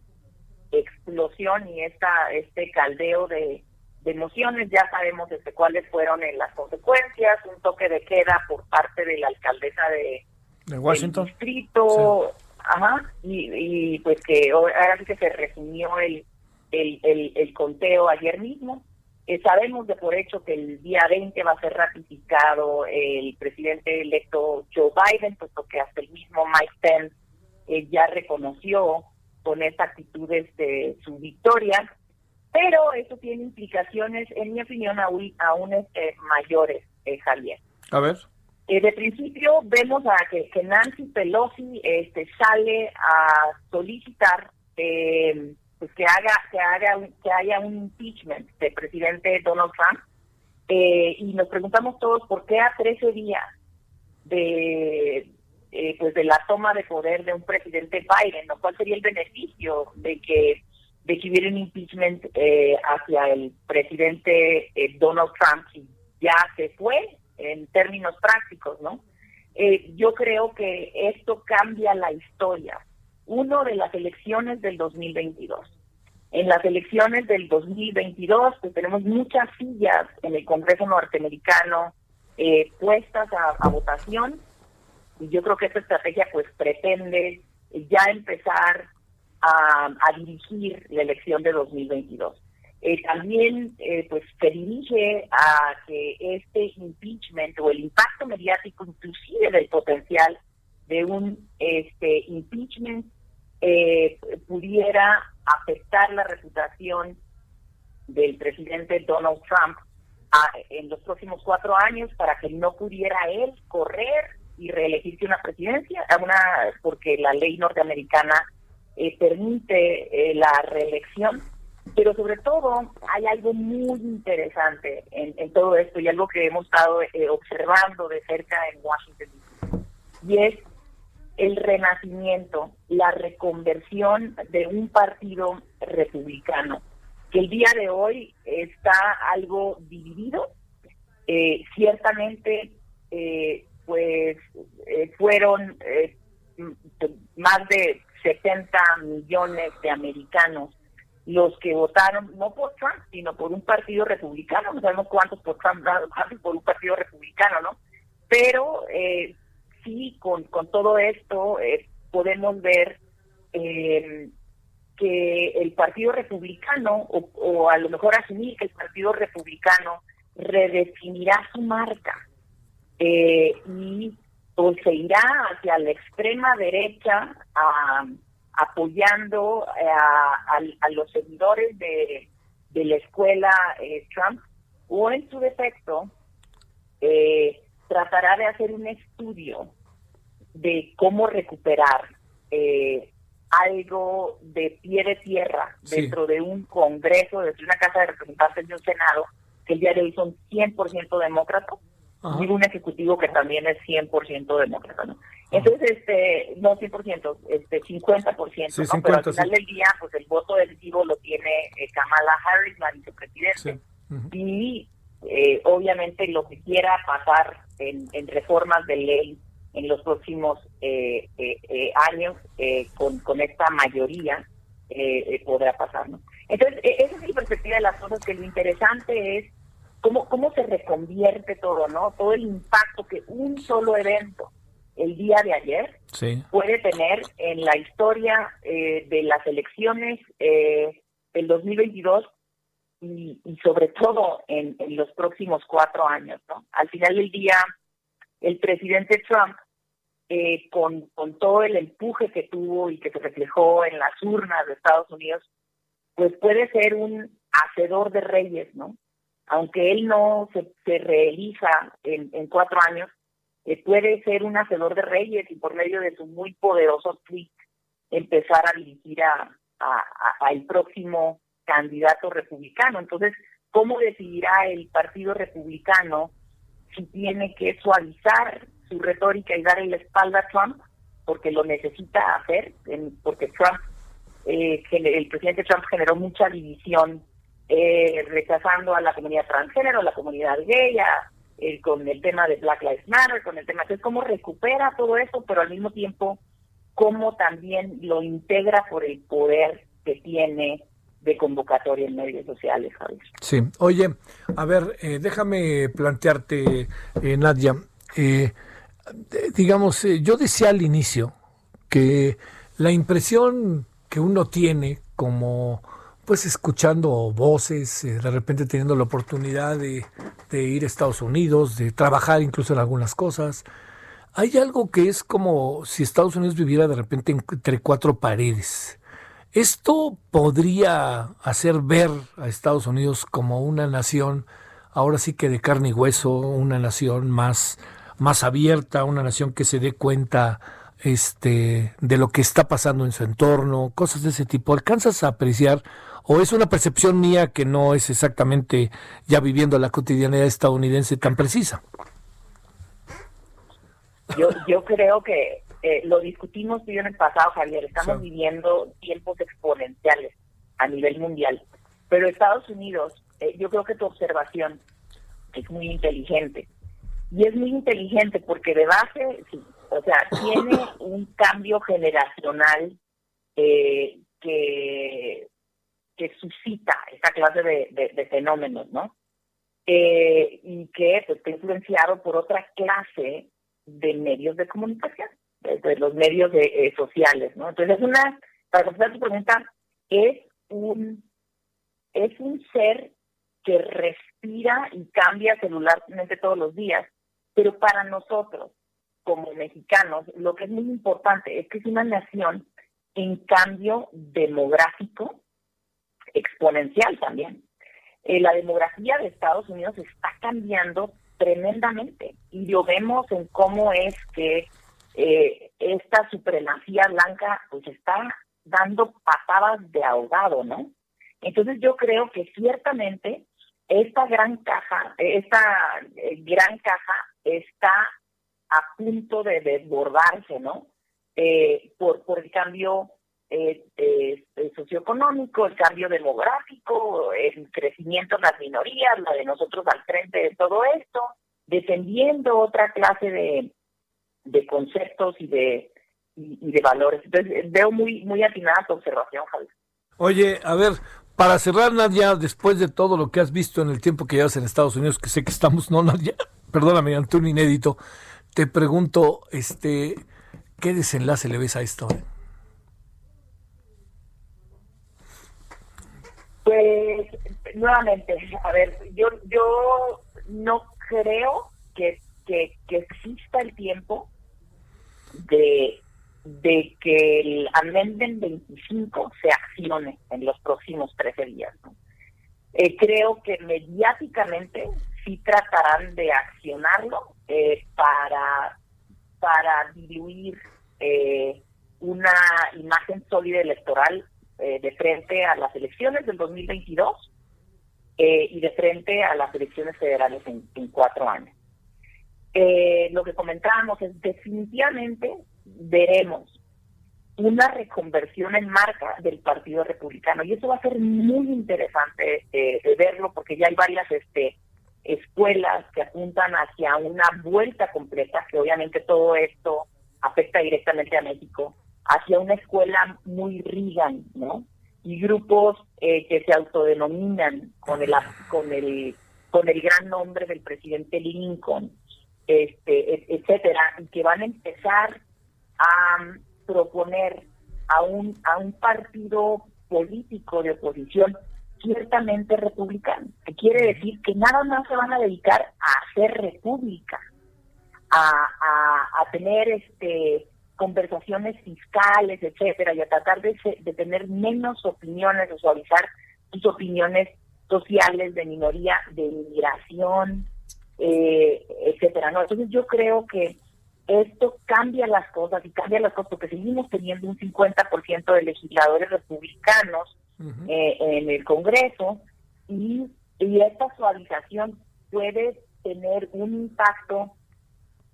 Speaker 6: explosión y esta este caldeo de, emociones, ya sabemos desde cuáles fueron las consecuencias, un toque de queda por parte de la alcaldesa de,
Speaker 1: Washington.
Speaker 6: distrito, Ajá, y, pues que ahora sí que se resumió el, el, el, conteo ayer mismo. Eh, sabemos de por hecho que el día 20 va a ser ratificado el presidente electo Joe Biden, puesto que hasta el mismo Mike Pence eh, ya reconoció con esta actitud este, su victoria, pero eso tiene implicaciones, en mi opinión, aún, aún este, mayores, eh, Javier.
Speaker 1: A ver.
Speaker 6: Eh, de principio vemos a que, Nancy Pelosi este, sale a solicitar eh, pues que haga que haga que haya un impeachment del presidente Donald Trump eh, y nos preguntamos todos por qué a 13 días de pues de la toma de poder de un presidente Biden, ¿no? ¿Cuál sería el beneficio de que de que hubiera un impeachment hacia el presidente Donald Trump si ya se fue en términos prácticos, ¿no? Eh, yo creo que esto cambia la historia. Uno de las elecciones del 2022. En las elecciones del 2022, pues tenemos muchas sillas en el Congreso norteamericano eh, puestas a, votación y yo creo que esta estrategia pues pretende ya empezar a, a dirigir la elección de 2022. Eh, también eh, pues se dirige a que este impeachment o el impacto mediático inclusive del potencial de un este impeachment eh, pudiera afectar la reputación del presidente Donald Trump en los próximos cuatro años para que no pudiera él correr y reelegirse una presidencia, porque la ley norteamericana permite la reelección. Pero sobre todo hay algo muy interesante en, todo esto y algo que hemos estado eh, observando de cerca en Washington, y es el renacimiento, la reconversión de un partido republicano, que el día de hoy está algo dividido. Eh, ciertamente, eh, pues fueron más de 70 millones de americanos los que votaron no por Trump, sino por un partido republicano, no sabemos cuántos por Trump, por un partido republicano, ¿no? Pero eh, sí, con, con todo esto eh, podemos ver eh, que el partido republicano, o, a lo mejor asumir que el partido republicano redefinirá su marca y pues, se irá hacia la extrema derecha apoyando eh, a, los seguidores de, la escuela eh, Trump o en su defecto eh, tratará de hacer un estudio de cómo recuperar algo de pie de tierra dentro de un Congreso, dentro de una Casa de Representantes de un Senado, que el día de hoy son 100% demócratas, y un ejecutivo que también es 100% demócrata, ¿no? Entonces, este, no 100%, este, 50%, pero al final del día, pues el voto decisivo lo tiene eh, Kamala Harris, la vicepresidente, y eh, obviamente lo que quiera pasar en, reformas de ley en los próximos eh, años con, con esta mayoría podrá pasar, ¿no? Entonces, e, esa es la perspectiva de las cosas, que lo interesante es cómo, cómo se reconvierte todo, ¿no? Todo el impacto que un solo evento el día de ayer puede tener en la historia eh, de las elecciones eh, del 2022 y, y sobre todo en, los próximos cuatro años, ¿no? Al final del día, el presidente Trump, eh, con, con todo el empuje que tuvo y que se reflejó en las urnas de Estados Unidos, pues puede ser un hacedor de reyes, ¿no? aunque él no se, se reelija en, en cuatro años, eh, puede ser un hacedor de reyes y por medio de su muy poderoso tweet empezar a dirigir a, a, el próximo candidato republicano. Entonces, ¿cómo decidirá el Partido Republicano si tiene que suavizar su retórica y darle la espalda a Trump? Porque lo necesita hacer, porque Trump, eh, el presidente Trump generó mucha división eh, rechazando a la comunidad transgénero, la comunidad gay, eh, con el tema de Black Lives Matter, con el tema de cómo recupera todo eso, pero al mismo tiempo cómo también lo integra por el poder que tiene de convocatoria en medios sociales, Javier.
Speaker 1: Sí, oye, a ver, eh, déjame plantearte, eh, Nadia, digamos, yo decía al inicio que la impresión que uno tiene como pues escuchando voces, eh, de repente teniendo la oportunidad de, de, ir a Estados Unidos, de trabajar incluso en algunas cosas. Hay algo que es como si Estados Unidos viviera de repente entre cuatro paredes. Esto podría hacer ver a Estados Unidos como una nación, ahora sí que de carne y hueso, una nación más, más abierta, una nación que se dé cuenta este, de lo que está pasando en su entorno, cosas de ese tipo. ¿Alcanzas a apreciar o es una percepción mía que no es exactamente ya viviendo la cotidianidad estadounidense tan precisa?
Speaker 6: Yo, yo creo que eh, lo discutimos tú en el pasado, Javier, estamos viviendo tiempos exponenciales a nivel mundial, pero Estados Unidos, eh, yo creo que tu observación es muy inteligente. Y es muy inteligente porque de base, sí, o sea, <laughs> tiene un cambio generacional eh, que que suscita esta clase de, fenómenos, ¿no? Eh, y que pues, está influenciado por otra clase de medios de comunicación, de, los medios eh, sociales, ¿no? Entonces es una, para contestar tu pregunta, es un, es un ser que respira y cambia celularmente todos los días, pero para nosotros, como mexicanos, lo que es muy importante es que es una nación en cambio demográfico exponencial también. Eh, la demografía de Estados Unidos está cambiando tremendamente y lo vemos en cómo es que eh, esta supremacía blanca pues está dando patadas de ahogado, ¿no? Entonces yo creo que ciertamente esta gran caja, esta eh, gran caja está a punto de desbordarse, ¿no? por, por el cambio eh, eh, socioeconómico, el cambio demográfico, el crecimiento de las minorías, la de nosotros al frente de todo esto, defendiendo otra clase de, de conceptos y de, y, de valores. Entonces, veo muy, muy atinada tu observación, Javier.
Speaker 1: Oye, a ver, para cerrar, Nadia, después de todo lo que has visto en el tiempo que llevas en Estados Unidos, que sé que estamos, no, Nadia, perdóname, ante un inédito, te pregunto, este, ¿qué desenlace le ves a esto?
Speaker 6: Pues nuevamente, a ver, yo yo no creo que, que, exista el tiempo de, de que el Amenden 25 se accione en los próximos 13 días. Eh, creo que mediáticamente sí tratarán de accionarlo eh, para, para diluir eh, una imagen sólida electoral eh, de frente a las elecciones del 2022 eh, y de frente a las elecciones federales en, cuatro años. Eh, lo que comentábamos es definitivamente veremos una reconversión en marca del Partido Republicano y eso va a ser muy interesante verlo porque ya hay varias este, escuelas que apuntan hacia una vuelta completa, que obviamente todo esto afecta directamente a México, hacia una escuela muy Reagan, ¿no? Y grupos eh, que se autodenominan con el con el con el gran nombre del presidente Lincoln, este, etcétera, y que van a empezar a proponer a un a un partido político de oposición ciertamente republicano, que quiere decir que nada más se van a dedicar a hacer república, a, a, a tener este conversaciones fiscales, etcétera, y a tratar de, de tener menos opiniones, de suavizar sus opiniones sociales de minoría, de inmigración, eh, etcétera. ¿no? Entonces yo creo que esto cambia las cosas y cambia las cosas porque seguimos teniendo un 50% de legisladores republicanos eh, en el Congreso y, y esta suavización puede tener un impacto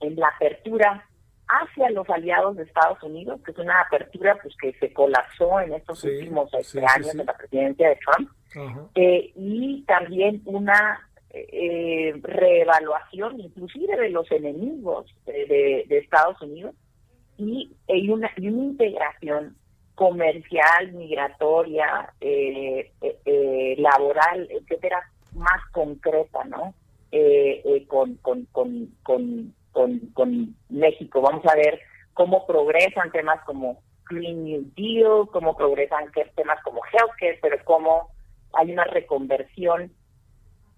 Speaker 6: en la apertura hacia los aliados de Estados Unidos, que es una apertura pues que se colapsó en estos últimos este, años de la presidencia de Trump, eh, y también una eh, reevaluación inclusive de los enemigos de, Estados Unidos y, una, y una integración comercial, migratoria, eh, laboral, etcétera, más concreta, ¿no? con, con, con, con con, México. Vamos a ver cómo progresan temas como Green New Deal, cómo progresan temas como healthcare, pero cómo hay una reconversión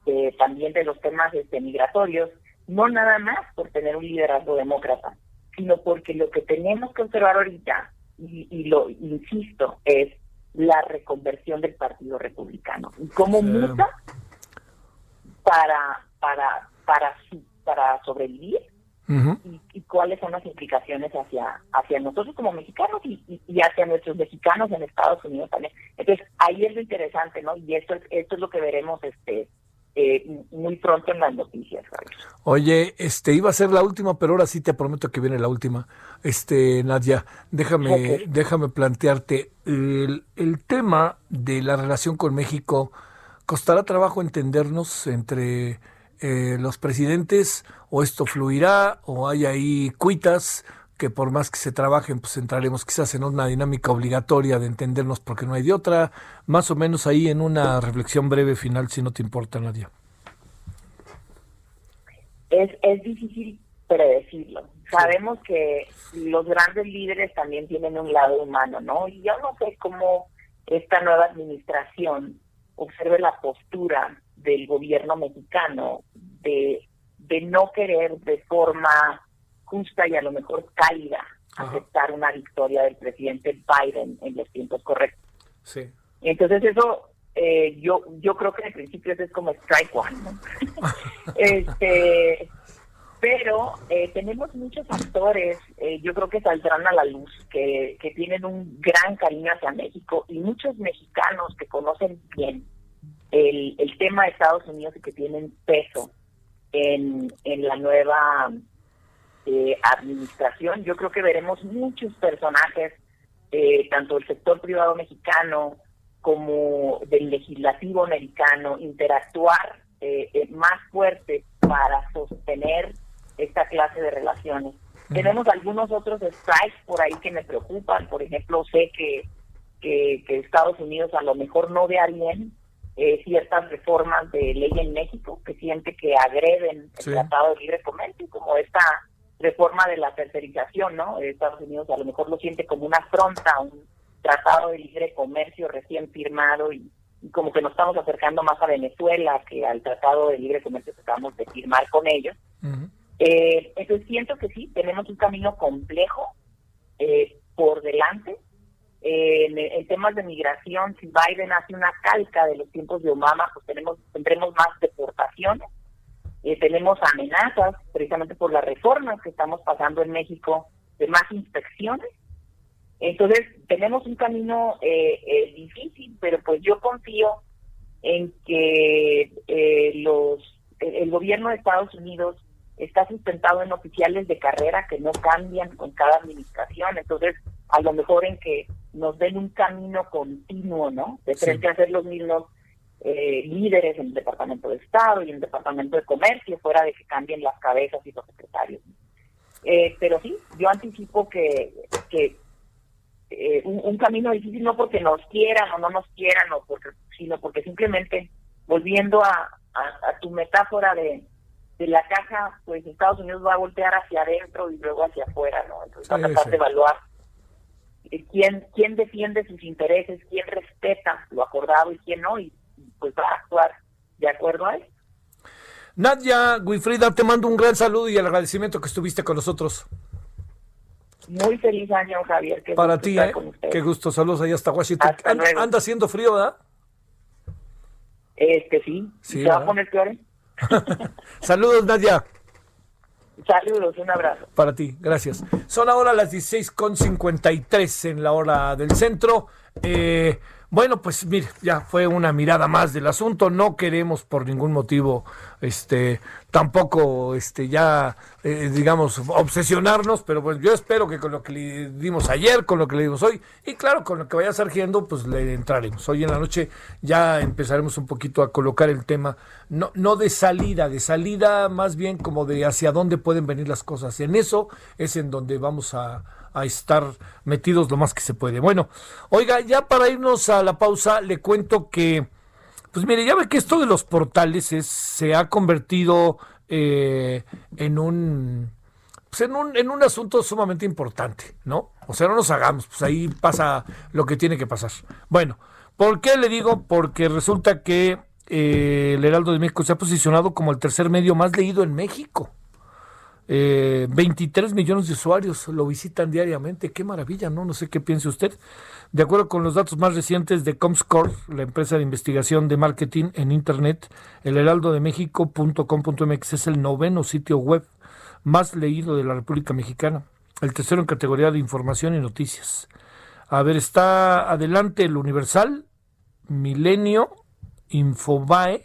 Speaker 6: eh, también de los temas este, migratorios, no nada más por tener un liderazgo demócrata, sino porque lo que tenemos que observar ahorita, y, lo insisto, es la reconversión del Partido Republicano y cómo muta para para para para sobrevivir y, cuáles son las implicaciones hacia hacia nosotros como mexicanos y, hacia nuestros mexicanos en Estados Unidos también. Entonces ahí es lo interesante, ¿no? Y esto es esto es lo que veremos este eh, muy pronto en las noticias.
Speaker 1: Oye, este iba a ser la última, pero ahora sí te prometo que viene la última. Este Nadia, déjame déjame plantearte el, el tema de la relación con México. ¿Costará trabajo entendernos entre eh, los presidentes o esto fluirá o hay ahí cuitas que por más que se trabajen, pues entraremos quizás en una dinámica obligatoria de entendernos porque no hay de otra, más o menos ahí en una reflexión breve final, si no te importa, Nadia.
Speaker 6: Es, es difícil predecirlo. Sabemos que los grandes líderes también tienen un lado humano, ¿no? Y yo no sé cómo esta nueva administración observe la postura del gobierno mexicano de, de no querer de forma justa y a lo mejor cálida aceptar una victoria del presidente Biden en los tiempos correctos.
Speaker 1: Sí.
Speaker 6: Entonces eso eh, yo yo creo que en principio es como strike one. <laughs> este, pero eh, tenemos muchos actores, eh, yo creo que saldrán a la luz, que, que tienen un gran cariño hacia México y muchos mexicanos que conocen bien el, el tema de Estados Unidos y que tienen peso en, en la nueva eh, administración. Yo creo que veremos muchos personajes, eh, tanto del sector privado mexicano como del legislativo americano, interactuar eh, más fuerte para sostener esta clase de relaciones. Tenemos algunos otros strikes por ahí que me preocupan. Por ejemplo, sé que, que, que Estados Unidos a lo mejor no vea bien eh, ciertas reformas de ley en México que siente que agreden el Tratado de Libre Comercio, como esta reforma de la tercerización, ¿no? Estados Unidos a lo mejor lo siente como una afronta a un Tratado de Libre Comercio recién firmado y, como que nos estamos acercando más a Venezuela que al Tratado de Libre Comercio que acabamos de firmar con ellos. eh, entonces siento que sí, tenemos un camino complejo eh, por delante, en, temas de migración, si Biden hace una calca de los tiempos de Obama, pues tenemos tendremos más deportaciones, eh, tenemos amenazas precisamente por las reformas que estamos pasando en México de más inspecciones. Entonces tenemos un camino eh, eh, difícil, pero pues yo confío en que los el gobierno de Estados Unidos está sustentado en oficiales de carrera que no cambian con cada administración. Entonces, a lo mejor en que nos den un camino continuo, ¿no? De frente a ser los mismos eh, líderes en el Departamento de Estado y en el Departamento de Comercio, fuera de que cambien las cabezas y los secretarios. Eh, pero sí, yo anticipo que, que eh, un, camino difícil no porque nos quieran o no nos quieran, o porque, sino porque simplemente, volviendo a, a, tu metáfora de, de la caja, pues Estados Unidos va a voltear hacia adentro y luego hacia afuera, ¿no? Entonces va a tratar de evaluar eh, quién, quién defiende sus intereses, quién respeta lo acordado y quién no, y pues va a actuar de acuerdo a él.
Speaker 1: Nadia Guifrida, te mando un gran saludo y el agradecimiento que estuviste con nosotros.
Speaker 6: Muy feliz año, Javier.
Speaker 1: Para ti, ¿eh? Qué gusto. Saludos ahí hasta Washington. anda, haciendo frío, ¿verdad?
Speaker 6: Este sí. sí ¿Se va a poner peor? <laughs>
Speaker 1: Saludos, Nadia.
Speaker 6: Saludos, un abrazo.
Speaker 1: Para ti, gracias. Son ahora las 16.53 en la hora del centro. Eh, bueno, pues mire, ya fue una mirada más del asunto. No queremos por ningún motivo, este, tampoco, este, ya, eh, digamos, obsesionarnos, pero pues yo espero que con lo que le dimos ayer, con lo que le dimos hoy, y claro, con lo que vaya surgiendo, pues le entraremos. Hoy en la noche ya empezaremos un poquito a colocar el tema, no, no de salida, de salida más bien como de hacia dónde pueden venir las cosas. En eso es en donde vamos a a estar metidos lo más que se puede. Bueno, oiga, ya para irnos a la pausa, le cuento que, pues mire, ya ve que esto de los portales es, se ha convertido eh, en un pues en un, en un asunto sumamente importante, ¿no? O sea, no nos hagamos, pues ahí pasa lo que tiene que pasar. Bueno, ¿por qué le digo? Porque resulta que eh, el Heraldo de México se ha posicionado como el tercer medio más leído en México. 23 eh, millones de usuarios lo visitan diariamente. Qué maravilla, ¿no? No sé qué piense usted. De acuerdo con los datos más recientes de Comscore, la empresa de investigación de marketing en Internet, el heraldo de México.com.mx es el noveno sitio web más leído de la República Mexicana, el tercero en categoría de información y noticias. A ver, está adelante el Universal, Milenio, Infobae,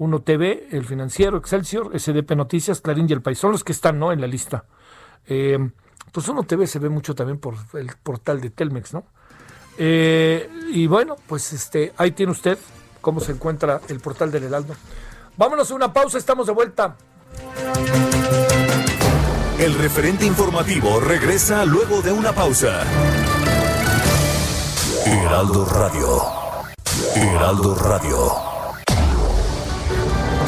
Speaker 1: Uno TV, El Financiero, Excelsior, SDP Noticias, Clarín y El País. Son los que están ¿no? en la lista. Eh, pues Uno TV se ve mucho también por el portal de Telmex, ¿no? Eh, y bueno, pues este, ahí tiene usted cómo se encuentra el portal del Heraldo. Vámonos a una pausa, estamos de vuelta.
Speaker 2: El referente informativo regresa luego de una pausa. Heraldo Radio. Heraldo Radio.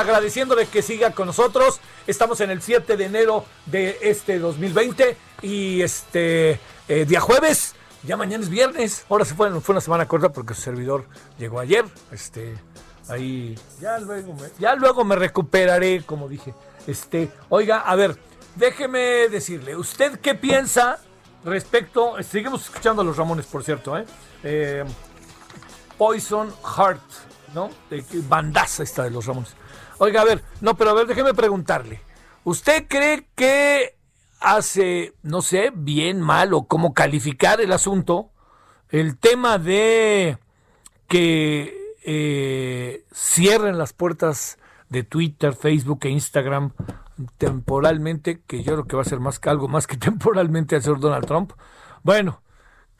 Speaker 1: Ramones y agradeciéndole que siga con nosotros. Estamos en el 7 de enero de este 2020 y este eh, día jueves, ya mañana es viernes. Ahora se fue, fue una semana corta porque su servidor llegó ayer. Este, ahí ya luego me, ya luego me recuperaré, como dije. Este, oiga, a ver, déjeme decirle, ¿usted qué piensa respecto? Seguimos escuchando a los Ramones, por cierto, ¿eh? eh Poison Heart ¿no? De bandaza esta de los Ramones. Oiga, a ver, no, pero a ver, déjeme preguntarle. ¿Usted cree que hace, no sé, bien, mal o cómo calificar el asunto, el tema de que eh, cierren las puertas de Twitter, Facebook e Instagram temporalmente, que yo creo que va a ser más que algo más que <laughs> temporalmente al señor Donald Trump. Bueno,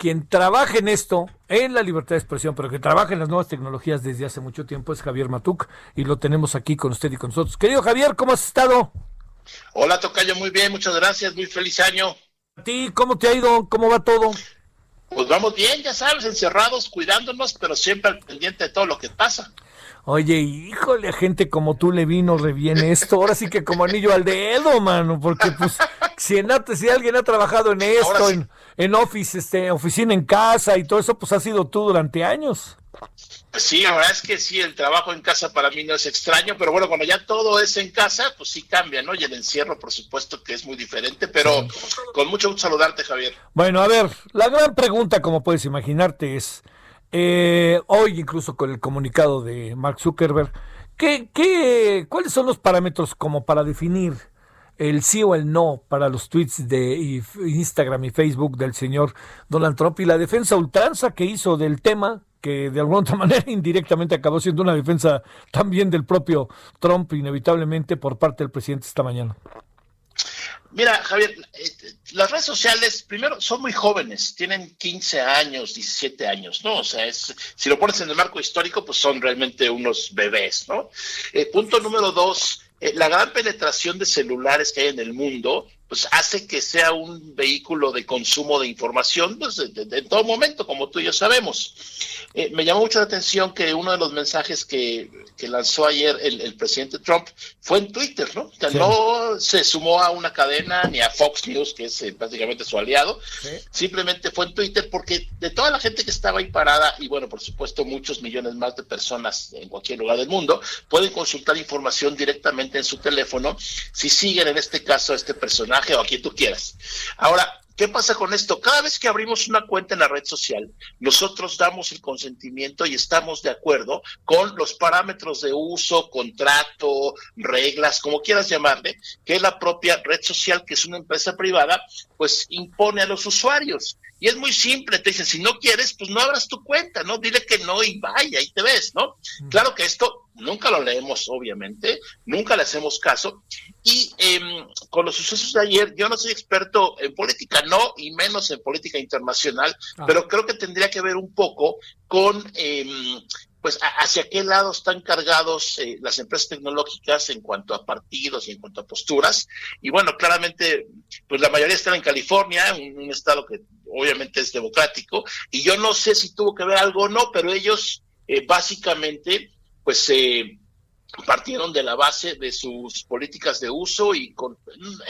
Speaker 1: quien trabaja en esto, en la libertad de expresión, pero que trabaja en las nuevas tecnologías desde hace mucho tiempo, es Javier Matuk, y lo tenemos aquí con usted y con nosotros. Querido Javier, ¿cómo has estado?
Speaker 7: Hola, Tocayo, muy bien, muchas gracias, muy feliz año.
Speaker 1: ¿A ti cómo te ha ido? ¿Cómo va todo?
Speaker 7: Pues vamos bien, ya sabes, encerrados, cuidándonos, pero siempre al pendiente de todo lo que pasa.
Speaker 1: Oye, híjole, a gente como tú le vino re bien esto. Ahora sí que como anillo al dedo, mano, porque pues si, si alguien ha trabajado en esto, en, en office, este, oficina en casa y todo eso, pues ha sido tú durante años.
Speaker 7: Sí, la verdad es que sí, el trabajo en casa para mí no es extraño, pero bueno, cuando ya todo es en casa, pues sí cambia, ¿no? Y el encierro, por supuesto, que es muy diferente, pero con mucho gusto saludarte, Javier.
Speaker 1: Bueno, a ver, la gran pregunta, como puedes imaginarte, es, eh, hoy incluso con el comunicado de Mark Zuckerberg, ¿qué, qué, ¿cuáles son los parámetros como para definir el sí o el no para los tweets de Instagram y Facebook del señor Donald Trump y la defensa ultranza que hizo del tema que de alguna otra <laughs> manera indirectamente acabó siendo una defensa también del propio Trump, inevitablemente por parte del presidente esta mañana.
Speaker 7: Mira, Javier, eh, las redes sociales, primero, son muy jóvenes, tienen 15 años, 17 años, ¿no? O sea, es, si lo pones en el marco histórico, pues son realmente unos bebés, ¿no? Eh, punto número dos, eh, la gran penetración de celulares que hay en el mundo pues hace que sea un vehículo de consumo de información pues, de, todo momento, como tú y yo sabemos. Eh, me llamó mucho la atención que uno de los mensajes que, lanzó ayer el, presidente Trump fue en Twitter, ¿no? Que no se sumó a una cadena ni a Fox News, que es prácticamente eh, su aliado, simplemente fue en Twitter porque de toda la gente que estaba ahí parada, y bueno, por supuesto muchos millones más de personas en cualquier lugar del mundo, pueden consultar información directamente en su teléfono si siguen en este caso a este personaje a quien tú quieras. Ahora, ¿Qué pasa con esto? Cada vez que abrimos una cuenta en la red social, nosotros damos el consentimiento y estamos de acuerdo con los parámetros de uso, contrato, reglas, como quieras llamarle, que la propia red social, que es una empresa privada, pues impone a los usuarios. Y es muy simple, te dicen, si no quieres, pues no abras tu cuenta, ¿no? Dile que no y vaya, y te ves, ¿no? Claro que esto nunca lo leemos, obviamente, nunca le hacemos caso. Y em, con los sucesos de ayer, yo no soy experto en política, no, y menos en política internacional, ah. pero creo que tendría que ver un poco con em, pues hacia qué lado están cargados eh, las empresas tecnológicas en cuanto a partidos y en cuanto a posturas. Y bueno, claramente, pues la mayoría están en California, un, estado que obviamente es democrático, y yo no sé si tuvo que ver algo o no, pero ellos eh, básicamente, pues se eh, partieron de la base de sus políticas de uso y con,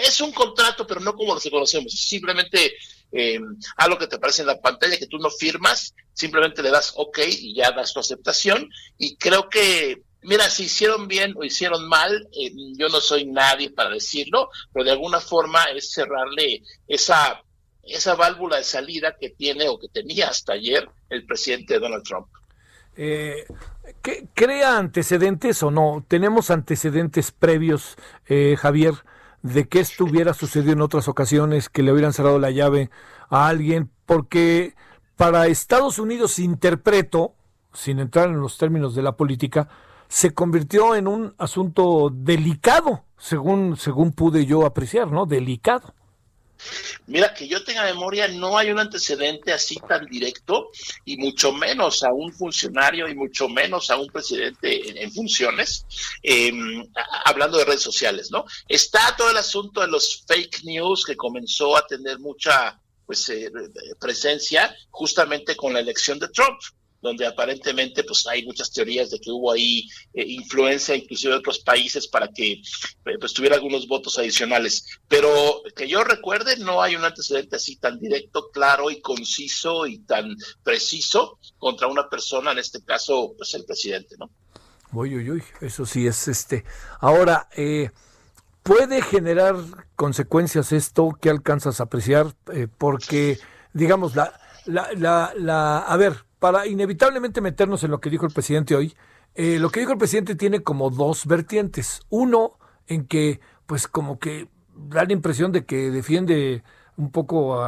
Speaker 7: es un contrato, pero no como los conocemos, simplemente eh, algo que te aparece en la pantalla que tú no firmas, simplemente le das OK y ya das tu aceptación. Y creo que, mira, si hicieron bien o hicieron mal, eh, yo no soy nadie para decirlo, pero de alguna forma es cerrarle esa, esa válvula de salida que tiene o que tenía hasta ayer el presidente Donald Trump.
Speaker 1: Eh, ¿Crea antecedentes o no? ¿Tenemos antecedentes previos, eh, Javier, de que esto hubiera sucedido en otras ocasiones, que le hubieran cerrado la llave a alguien, porque para Estados Unidos, interpreto, sin entrar en los términos de la política, se convirtió en un asunto delicado, según, según pude yo apreciar, ¿no? Delicado.
Speaker 7: Mira, que yo tenga memoria, no hay un antecedente así tan directo, y mucho menos a un funcionario y mucho menos a un presidente en, funciones, em, hablando de redes sociales, ¿no? Está todo el asunto de los fake news que comenzó a tener mucha pues eh, presencia justamente con la elección de Trump donde aparentemente pues hay muchas teorías de que hubo ahí eh, influencia inclusive de otros países para que eh, pues tuviera algunos votos adicionales. Pero que yo recuerde, no hay un antecedente así tan directo, claro y conciso y tan preciso contra una persona, en este caso, pues el presidente, ¿no?
Speaker 1: Uy, uy, uy, eso sí es este. Ahora, eh, ¿puede generar consecuencias esto que alcanzas a apreciar? porque, digamos, la, la, la, la, a ver, para inevitablemente meternos en lo que dijo el presidente hoy, eh, lo que dijo el presidente tiene como dos vertientes. Uno, en que, pues como que da la impresión de que defiende un poco,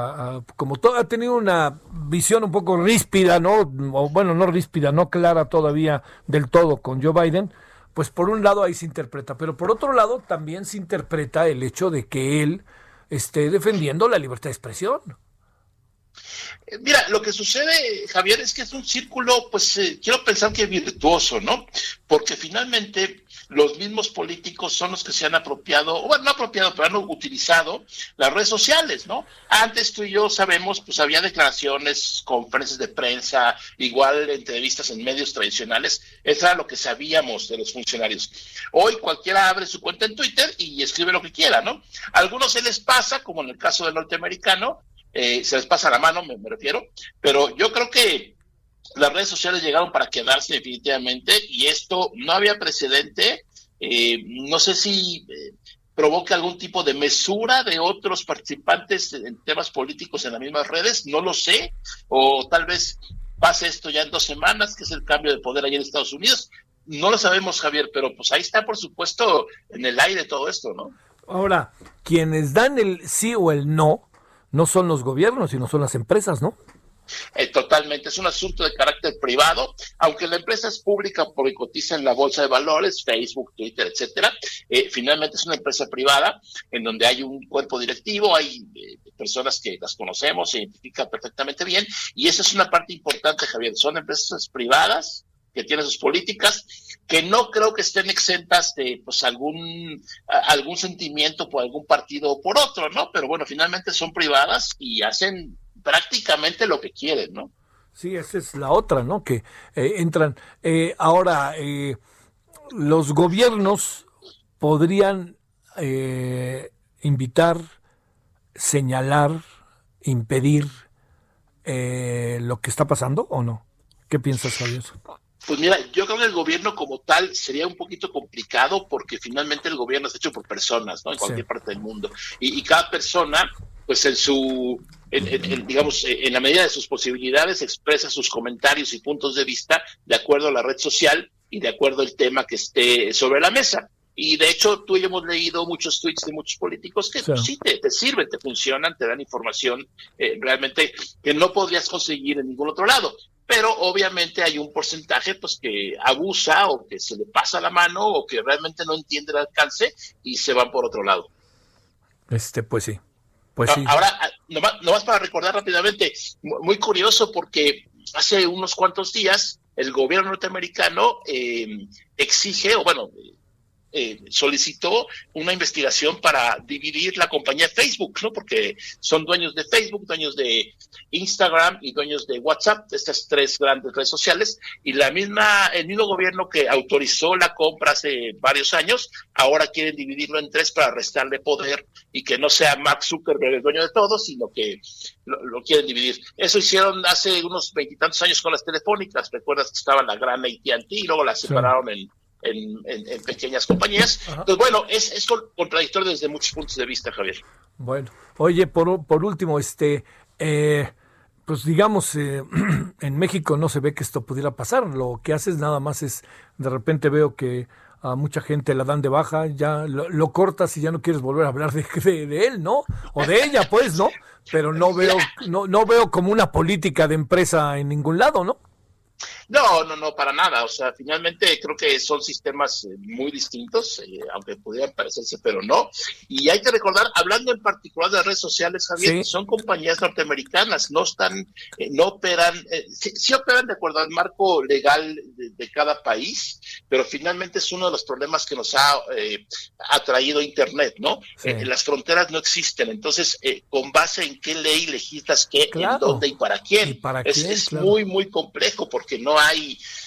Speaker 1: como todo, ha tenido una visión un poco ríspida, ¿no? O, bueno, no ríspida, no clara todavía del todo con Joe Biden. Pues por un lado ahí se interpreta, pero por otro lado también se interpreta el hecho de que él esté defendiendo la libertad de expresión.
Speaker 7: Mira, lo que sucede, Javier, es que es un círculo, pues eh, quiero pensar que virtuoso, ¿no? Porque finalmente los mismos políticos son los que se han apropiado, bueno, no apropiado, pero han utilizado las redes sociales, ¿no? Antes tú y yo sabemos, pues había declaraciones, conferencias de prensa, igual entrevistas en medios tradicionales, eso era lo que sabíamos de los funcionarios. Hoy cualquiera abre su cuenta en Twitter y escribe lo que quiera, ¿no? A algunos se les pasa, como en el caso del norteamericano, eh, se les pasa la mano, me, refiero, pero yo creo que las redes sociales llegaron para quedarse definitivamente y esto no había precedente. Eh, no sé si eh, provoque algún tipo de mesura de otros participantes en temas políticos en las mismas redes, no lo sé, o tal vez pase esto ya en dos semanas, que es el cambio de poder allá en Estados Unidos. No lo sabemos, Javier, pero pues ahí está, por supuesto, en el aire todo esto, ¿no?
Speaker 1: Ahora, quienes dan el sí o el no, no son los gobiernos, sino son las empresas, ¿no?
Speaker 7: Eh, totalmente, es un asunto de carácter privado, aunque la empresa es pública porque cotiza en la bolsa de valores, Facebook, Twitter, etcétera, eh, finalmente es una empresa privada en donde hay un cuerpo directivo, hay eh, personas que las conocemos, se identifican perfectamente bien, y esa es una parte importante, Javier, son empresas privadas que tienen sus políticas, que no creo que estén exentas de pues algún algún sentimiento por algún partido o por otro, ¿no? Pero bueno, finalmente son privadas y hacen prácticamente lo que quieren, ¿no?
Speaker 1: Sí, esa es la otra, ¿no? Que eh, entran. Eh, ahora, eh, los gobiernos podrían invitar, señalar, impedir lo que está pasando o no? ¿Qué piensas sobre eso?
Speaker 7: Pues mira, yo creo que el gobierno como tal sería un poquito complicado porque finalmente el gobierno es hecho por personas, ¿no? En cualquier parte del mundo. y, cada persona pues en su, digamos, en la medida de sus posibilidades expresa sus comentarios y puntos de vista de acuerdo a la red social y de acuerdo al tema que esté sobre la mesa. Y de hecho, tú y yo hemos leído muchos tweets de muchos políticos que sí, te, sirven, te funcionan, te dan información eh, realmente que no podrías conseguir en ningún otro lado. Pero obviamente hay un porcentaje pues que abusa o que se le pasa la mano o que realmente no entiende el alcance y se van por otro lado.
Speaker 1: Este, pues sí, pues
Speaker 7: Ahora, ah, nomás, para recordar rápidamente, muy curioso porque hace unos cuantos días el gobierno norteamericano eh, exige, o bueno, eh, solicitó una investigación para dividir la compañía Facebook, ¿no? Porque son dueños de Facebook, dueños de Instagram y dueños de WhatsApp, estas tres grandes redes sociales, y la misma, el mismo gobierno que autorizó la compra hace varios años, ahora quieren dividirlo en tres para restarle poder y que no sea Mark Zuckerberg el dueño de todo, sino que lo, quieren dividir. Eso hicieron hace unos veintitantos años con las telefónicas, recuerdas que estaba la gran AT&T y luego la separaron en en, pequeñas compañías. Entonces, bueno, es, es contradictorio desde muchos puntos de vista, Javier.
Speaker 1: Bueno, oye, por, por último, este, eh, pues digamos, eh, <clears throat> en México no se ve que esto pudiera pasar. Lo que haces nada más es, de repente veo que a mucha gente la dan de baja, ya lo, cortas y ya no quieres volver a hablar de, <laughs> de, de, él, ¿no? O de ella, pues, ¿no? Pero no <laughs> veo, no, no veo como una política de empresa en ningún lado, ¿no?
Speaker 7: No, no, no, para nada. O sea, finalmente creo que son sistemas eh, muy distintos, eh, aunque pudieran parecerse, pero no. Y hay que recordar, hablando en particular de redes sociales, Javier, son compañías norteamericanas, no están, eh, no operan, sí, operan de acuerdo al marco legal de, cada país, pero finalmente es uno de los problemas que nos ha atraído Internet, ¿no? las fronteras no existen, entonces, con base en qué ley legislas qué, en dónde y para quién. es, muy, muy complejo porque no hay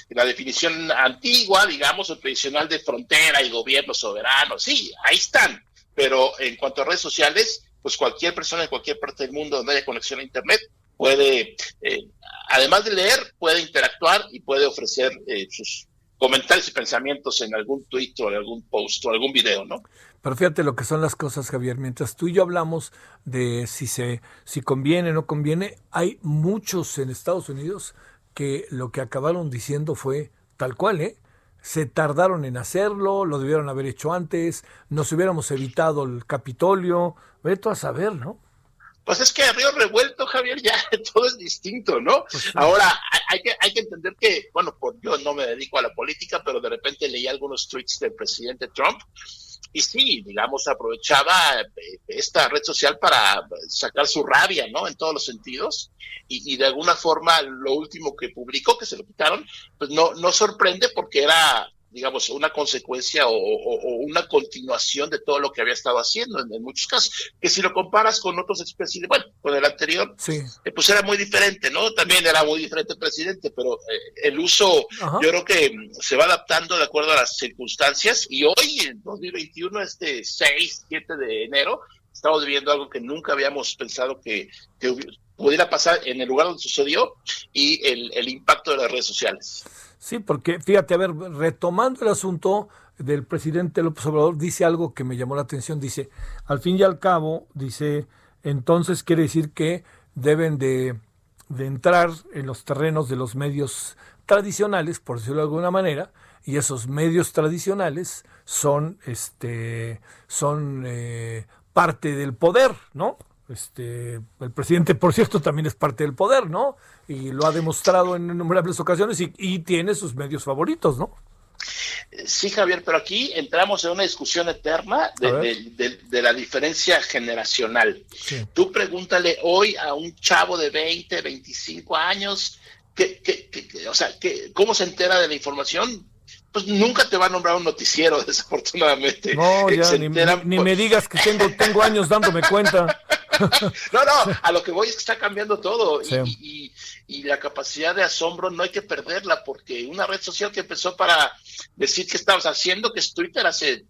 Speaker 7: la definición antigua, digamos, o tradicional de frontera y gobierno soberano. Sí, ahí están. Pero en cuanto a redes sociales, pues cualquier persona en cualquier parte del mundo donde haya conexión a Internet puede, eh, además de leer, puede interactuar y puede ofrecer eh, sus comentarios y pensamientos en algún tweet o en algún post o algún video, ¿no?
Speaker 1: Pero fíjate lo que son las cosas, Javier. Mientras tú y yo hablamos de si se, si conviene o no conviene, hay muchos en Estados Unidos que lo que acabaron diciendo fue tal cual, ¿eh? Se tardaron en hacerlo, lo debieron haber hecho antes, nos hubiéramos evitado el Capitolio, veto a saber, ¿no?
Speaker 7: Pues es que a Río Revuelto, Javier, ya <laughs> todo es distinto, ¿no? Pues Ahora, hay que, hay que entender que, bueno, por, yo no me dedico a la política, pero de repente leí algunos tweets del presidente Trump y sí, digamos, aprovechaba eh, esta red social para sacar su rabia, ¿no? En todos los sentidos. Y, y, de alguna forma, lo último que publicó, que se lo quitaron, pues no, no sorprende porque era digamos, una consecuencia o, una continuación de todo lo que había estado haciendo en, muchos casos. Que si lo comparas con otros expresidentes, bueno, con el anterior, eh, pues era muy diferente, ¿no? También era muy diferente el presidente, pero eh, el uso, yo creo que se va adaptando de acuerdo a las circunstancias y hoy, en 2021, este 6, 7 de enero, estamos viviendo algo que nunca habíamos pensado que, pudiera pasar en el lugar donde sucedió y el, el impacto de las redes sociales.
Speaker 1: Sí, porque fíjate, a ver, retomando el asunto del presidente López Obrador, dice algo que me llamó la atención, dice, al fin y al cabo, dice, entonces quiere decir que deben de, entrar en los terrenos de los medios tradicionales, por decirlo de alguna manera, y esos medios tradicionales son, este, son eh, parte del poder, ¿no? Este, el presidente, por cierto, también es parte del poder, ¿no? Y lo ha demostrado en innumerables ocasiones y, y tiene sus medios favoritos, ¿no?
Speaker 7: Sí, Javier, pero aquí entramos en una discusión eterna de, la diferencia generacional. Tú pregúntale hoy a un chavo de 20, 25 años, que, o sea, ¿cómo se entera de la información? Pues nunca te va a nombrar un noticiero, <laughs> desafortunadamente.
Speaker 1: No, ya, ni, me digas que tengo, tengo años dándome cuenta. <laughs> <laughs>
Speaker 7: no, no, a lo que voy es que está cambiando todo y, y, la capacidad de asombro no hay que perderla porque una red social que empezó para decir que estabas haciendo, que es Twitter hace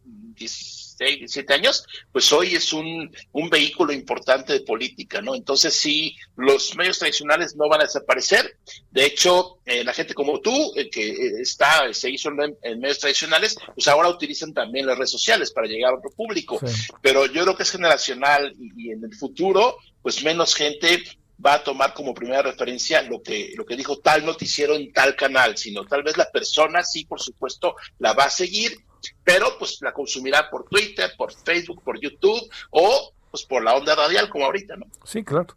Speaker 7: 16, 17 años, pues hoy es un, un vehículo importante de política, ¿no? Entonces sí, los medios tradicionales no van a desaparecer. De hecho, eh, la gente como tú, eh, que eh, está, se hizo en, medios tradicionales, pues ahora utilizan también las redes sociales para llegar a otro público. Pero yo creo que es generacional y en el futuro, pues menos gente va a tomar como primera referencia lo que, lo que dijo tal noticiero en tal canal, sino tal vez la persona sí, por supuesto, la va a seguir, pero pues la consumirá por Twitter, por Facebook, por YouTube o pues por la onda radial como ahorita, ¿no?
Speaker 1: Sí, claro.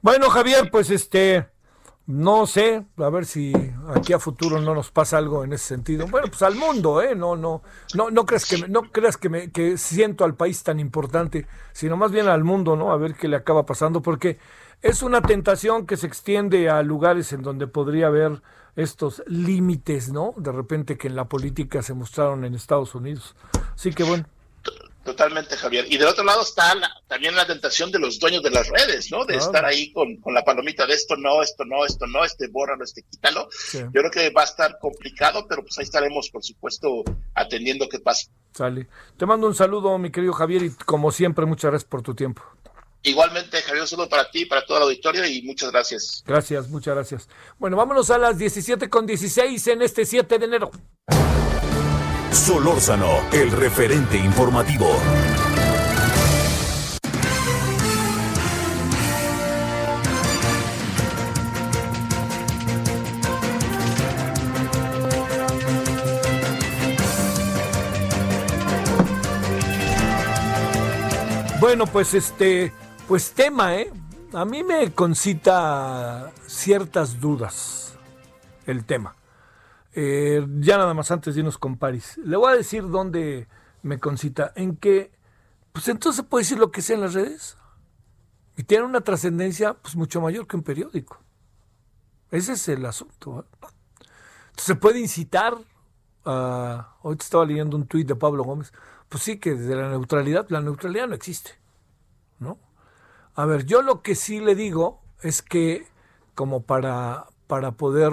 Speaker 1: Bueno, Javier, pues este, no sé, a ver si aquí a futuro no nos pasa algo en ese sentido. Bueno, pues al mundo, ¿eh? No, no, no, no creas que, no creas que me, que siento al país tan importante, sino más bien al mundo, ¿no? A ver qué le acaba pasando, porque es una tentación que se extiende a lugares en donde podría haber estos límites, ¿no? De repente que en la política se mostraron en Estados Unidos. Así que bueno.
Speaker 7: Totalmente, Javier. Y del otro lado está también la tentación de los dueños de las redes, ¿no? De estar ahí con, la palomita de esto no, esto no, esto no, este bórralo, este quítalo. Yo creo que va a estar complicado, pero pues ahí estaremos, por supuesto, atendiendo qué pasa.
Speaker 1: Sale. Te mando un saludo, mi querido Javier, y como siempre, muchas gracias por tu tiempo.
Speaker 7: Igualmente, Javier, un saludo para ti, para todo el auditorio y muchas gracias.
Speaker 1: Gracias, muchas gracias. Bueno, vámonos a las 17 con 16 en este 7 de enero.
Speaker 2: Solórzano, el referente informativo.
Speaker 1: Bueno, pues este, pues tema, ¿eh? A mí me concita ciertas dudas el tema. Eh, ya nada más antes de irnos con París. Le voy a decir dónde me concita. En que, pues entonces puede decir lo que sea en las redes. Y tiene una trascendencia pues mucho mayor que un periódico. Ese es el asunto. ¿eh? se puede incitar a... Hoy estaba leyendo un tuit de Pablo Gómez. Pues sí, que desde la neutralidad, la neutralidad no existe. ¿No? A ver, yo lo que sí le digo es que como para, para poder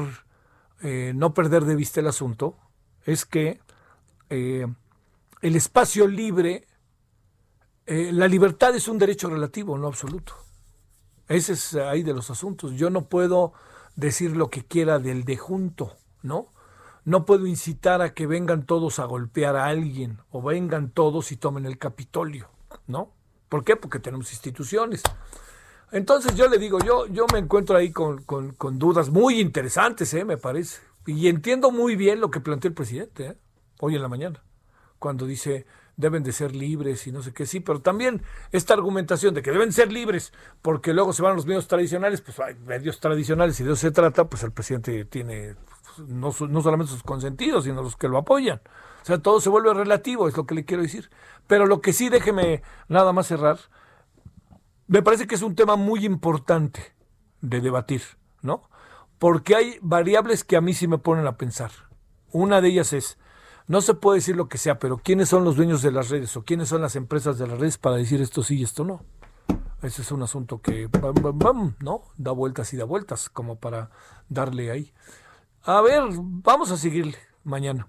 Speaker 1: eh, no perder de vista el asunto, es que eh, el espacio libre, eh, la libertad es un derecho relativo, no absoluto. Ese es ahí de los asuntos. Yo no puedo decir lo que quiera del de junto, ¿no? No puedo incitar a que vengan todos a golpear a alguien o vengan todos y tomen el Capitolio, ¿no? ¿Por qué? Porque tenemos instituciones. Entonces yo le digo, yo, yo me encuentro ahí con, dudas muy interesantes, ¿eh? me parece. Y entiendo muy bien lo que planteó el presidente ¿eh? hoy en la mañana, cuando dice deben de ser libres y no sé qué, sí, pero también esta argumentación de que deben ser libres porque luego se van los medios tradicionales, pues hay medios tradicionales y de eso se trata, pues el presidente tiene no, no solamente sus consentidos, sino los que lo apoyan. O sea, todo se vuelve relativo, es lo que le quiero decir. Pero lo que sí, déjeme nada más cerrar, me parece que es un tema muy importante de debatir, ¿no? Porque hay variables que a mí sí me ponen a pensar. Una de ellas es, no se puede decir lo que sea, pero ¿quiénes son los dueños de las redes o quiénes son las empresas de las redes para decir esto sí y esto no? Ese es un asunto que, ¿no? Da vueltas y da vueltas como para darle ahí. A ver, vamos a seguirle mañana.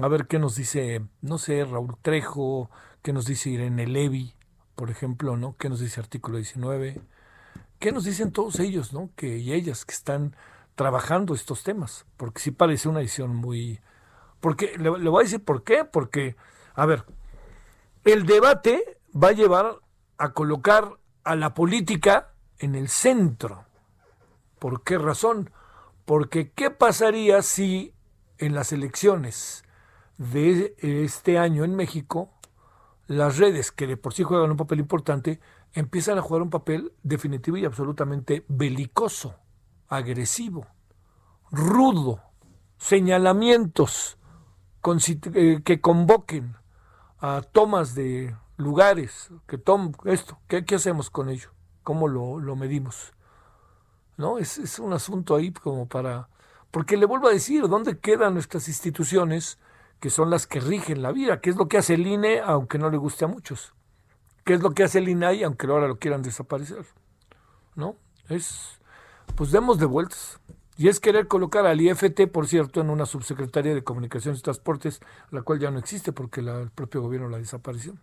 Speaker 1: A ver qué nos dice, no sé, Raúl Trejo, qué nos dice Irene Levi, por ejemplo, ¿no? ¿Qué nos dice artículo 19? ¿qué nos dicen todos ellos, no? Que, y ellas que están trabajando estos temas, porque sí parece una decisión muy... Porque le, le voy a decir por qué, porque, a ver, el debate va a llevar a colocar a la política en el centro. ¿Por qué razón? Porque ¿qué pasaría si en las elecciones de este año en México las redes, que de por sí juegan un papel importante, empiezan a jugar un papel definitivo y absolutamente belicoso, agresivo, rudo, señalamientos eh, que convoquen a tomas de lugares, que tom esto, ¿qué, hacemos con ello? ¿Cómo lo, medimos? ¿No? Es, es, un asunto ahí como para... Porque le vuelvo a decir, ¿dónde quedan nuestras instituciones que son las que rigen la vida? ¿Qué es lo que hace el INE, aunque no le guste a muchos? ¿Qué es lo que hace el INAI, aunque ahora lo quieran desaparecer? ¿No? Es, pues demos de vueltas. Y es querer colocar al IFT, por cierto, en una subsecretaría de Comunicaciones y Transportes, la cual ya no existe porque el propio gobierno la desapareció.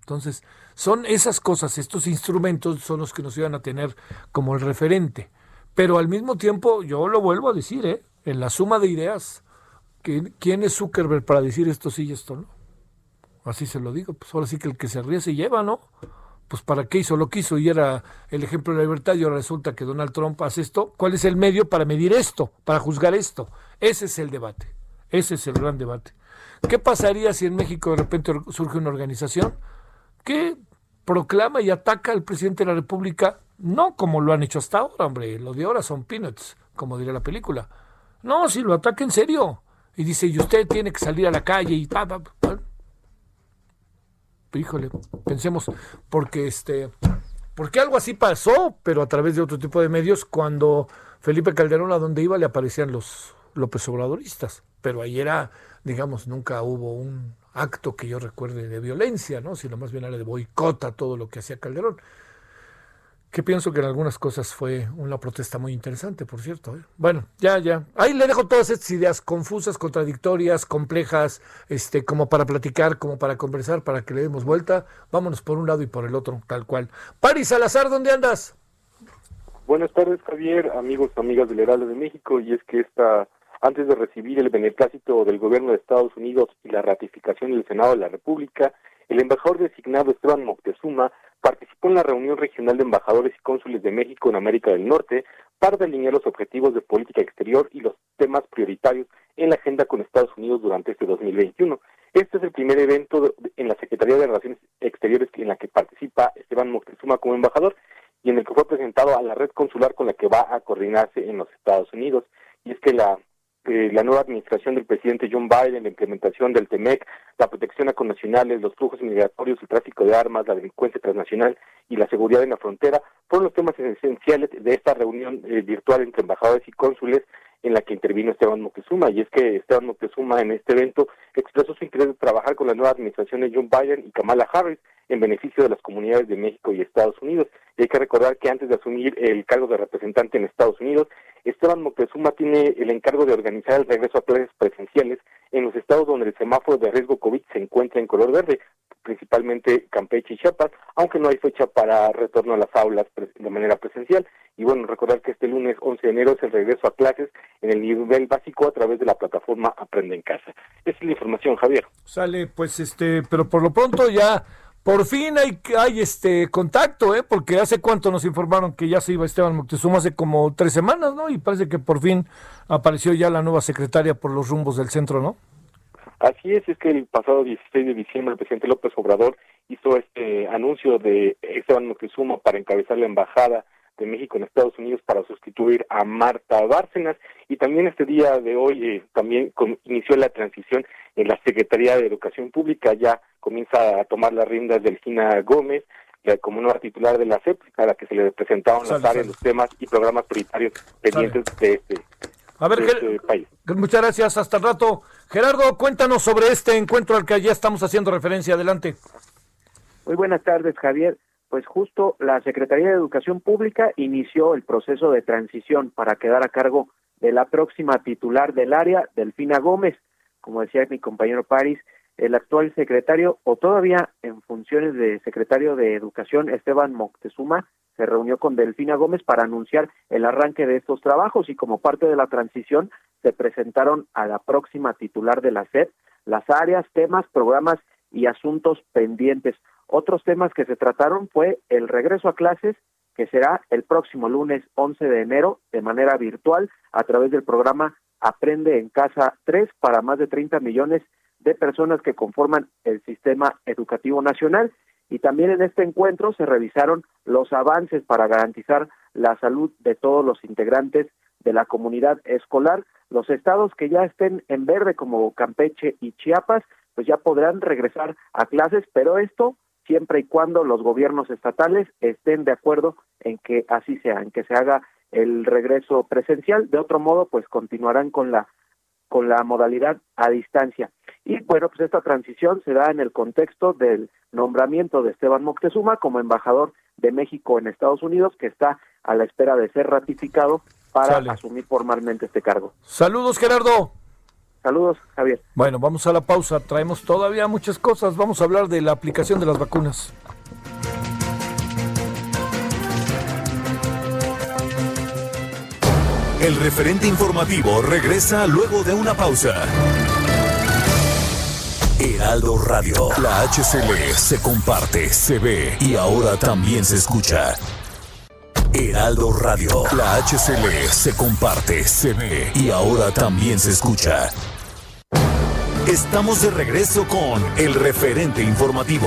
Speaker 1: Entonces, son esas cosas, estos instrumentos son los que nos iban a tener como el referente. Pero al mismo tiempo, yo lo vuelvo a decir, ¿eh? en la suma de ideas, ¿quién es Zuckerberg para decir esto sí y esto no? Así se lo digo, pues ahora sí que el que se ríe se lleva, ¿no? Pues para qué hizo lo que hizo y era el ejemplo de la libertad y ahora resulta que Donald Trump hace esto. ¿Cuál es el medio para medir esto, para juzgar esto? Ese es el debate, ese es el gran debate. ¿Qué pasaría si en México de repente surge una organización que proclama y ataca al presidente de la República, no como lo han hecho hasta ahora, hombre, lo de ahora son peanuts, como diría la película. No, si lo ataca en serio. Y dice, y usted tiene que salir a la calle y pa, pa, Híjole, pensemos, porque este, porque algo así pasó, pero a través de otro tipo de medios, cuando Felipe Calderón a donde iba le aparecían los López Obradoristas. Pero ahí era, digamos, nunca hubo un acto que yo recuerde de violencia, ¿no? sino más bien era de boicota todo lo que hacía Calderón. Que pienso que en algunas cosas fue una protesta muy interesante, por cierto. ¿eh? Bueno, ya, ya. Ahí le dejo todas estas ideas confusas, contradictorias, complejas, este, como para platicar, como para conversar, para que le demos vuelta. Vámonos por un lado y por el otro, tal cual. Paris Salazar, ¿dónde andas?
Speaker 8: Buenas tardes, Javier, amigos, amigas del Heraldo de México. Y es que esta antes de recibir el beneplácito del gobierno de Estados Unidos y la ratificación del Senado de la República, el embajador designado Esteban Moctezuma participó en la reunión regional de embajadores y cónsules de México en América del Norte para delinear los objetivos de política exterior y los temas prioritarios en la agenda con Estados Unidos durante este 2021. Este es el primer evento en la Secretaría de Relaciones Exteriores en la que participa Esteban Moctezuma como embajador y en el que fue presentado a la red consular con la que va a coordinarse en los Estados Unidos. Y es que la eh, la nueva administración del presidente John Biden, la implementación del TEMEC, la protección a connacionales, los flujos migratorios, el tráfico de armas, la delincuencia transnacional y la seguridad en la frontera fueron los temas esenciales de esta reunión eh, virtual entre embajadores y cónsules en la que intervino Esteban Moctezuma. Y es que Esteban Moctezuma en este evento expresó su interés de trabajar con la nueva administración de John Biden y Kamala Harris en beneficio de las comunidades de México y Estados Unidos. Y hay que recordar que antes de asumir el cargo de representante en Estados Unidos, Esteban Moctezuma tiene el encargo de organizar el regreso a clases presenciales en los estados donde el semáforo de riesgo COVID se encuentra en color verde, principalmente Campeche y Chiapas, aunque no hay fecha para retorno a las aulas de manera presencial. Y bueno, recordar que este lunes 11 de enero es el regreso a clases en el nivel básico a través de la plataforma Aprende en Casa. Esa es la información, Javier.
Speaker 1: Sale, pues este, pero por lo pronto ya por fin hay, hay este contacto, ¿eh? porque hace cuánto nos informaron que ya se iba Esteban Moctezuma, hace como tres semanas, ¿no? Y parece que por fin apareció ya la nueva secretaria por los rumbos del centro, ¿no?
Speaker 8: Así es, es que el pasado 16 de diciembre el presidente López Obrador hizo este anuncio de Esteban Moctezuma para encabezar la embajada de México en Estados Unidos para sustituir a Marta Bárcenas y también este día de hoy eh, también inició la transición en la Secretaría de Educación Pública ya comienza a tomar las riendas Delfina Gómez, como nueva titular de la CEP, a la que se le presentaron las áreas, los temas y programas prioritarios pendientes de este,
Speaker 1: a ver, este país. Muchas gracias, hasta el rato. Gerardo, cuéntanos sobre este encuentro al que ya estamos haciendo referencia. Adelante.
Speaker 9: Muy buenas tardes, Javier. Pues justo la Secretaría de Educación Pública inició el proceso de transición para quedar a cargo de la próxima titular del área, Delfina Gómez. Como decía mi compañero París, el actual secretario o todavía en funciones de secretario de Educación, Esteban Moctezuma, se reunió con Delfina Gómez para anunciar el arranque de estos trabajos y como parte de la transición se presentaron a la próxima titular de la SED las áreas, temas, programas y asuntos pendientes. Otros temas que se trataron fue el regreso a clases, que será el próximo lunes 11 de enero de manera virtual a través del programa Aprende en Casa 3 para más de 30 millones de personas que conforman el sistema educativo nacional. Y también en este encuentro se revisaron los avances para garantizar la salud de todos los integrantes de la comunidad escolar. Los estados que ya estén en verde como Campeche y Chiapas, pues ya podrán regresar a clases, pero esto siempre y cuando los gobiernos estatales estén de acuerdo en que así sea, en que se haga el regreso presencial. De otro modo, pues continuarán con la con la modalidad a distancia. Y bueno, pues esta transición se da en el contexto del nombramiento de Esteban Moctezuma como embajador de México en Estados Unidos, que está a la espera de ser ratificado para asumir formalmente este cargo.
Speaker 1: Saludos, Gerardo.
Speaker 9: Saludos, Javier.
Speaker 1: Bueno, vamos a la pausa. Traemos todavía muchas cosas. Vamos a hablar de la aplicación de las vacunas.
Speaker 2: El referente informativo regresa luego de una pausa. Heraldo Radio, la HCL se comparte, se ve y ahora también se escucha. Heraldo Radio, la HCL se comparte, se ve y ahora también se escucha. Estamos de regreso con el referente informativo.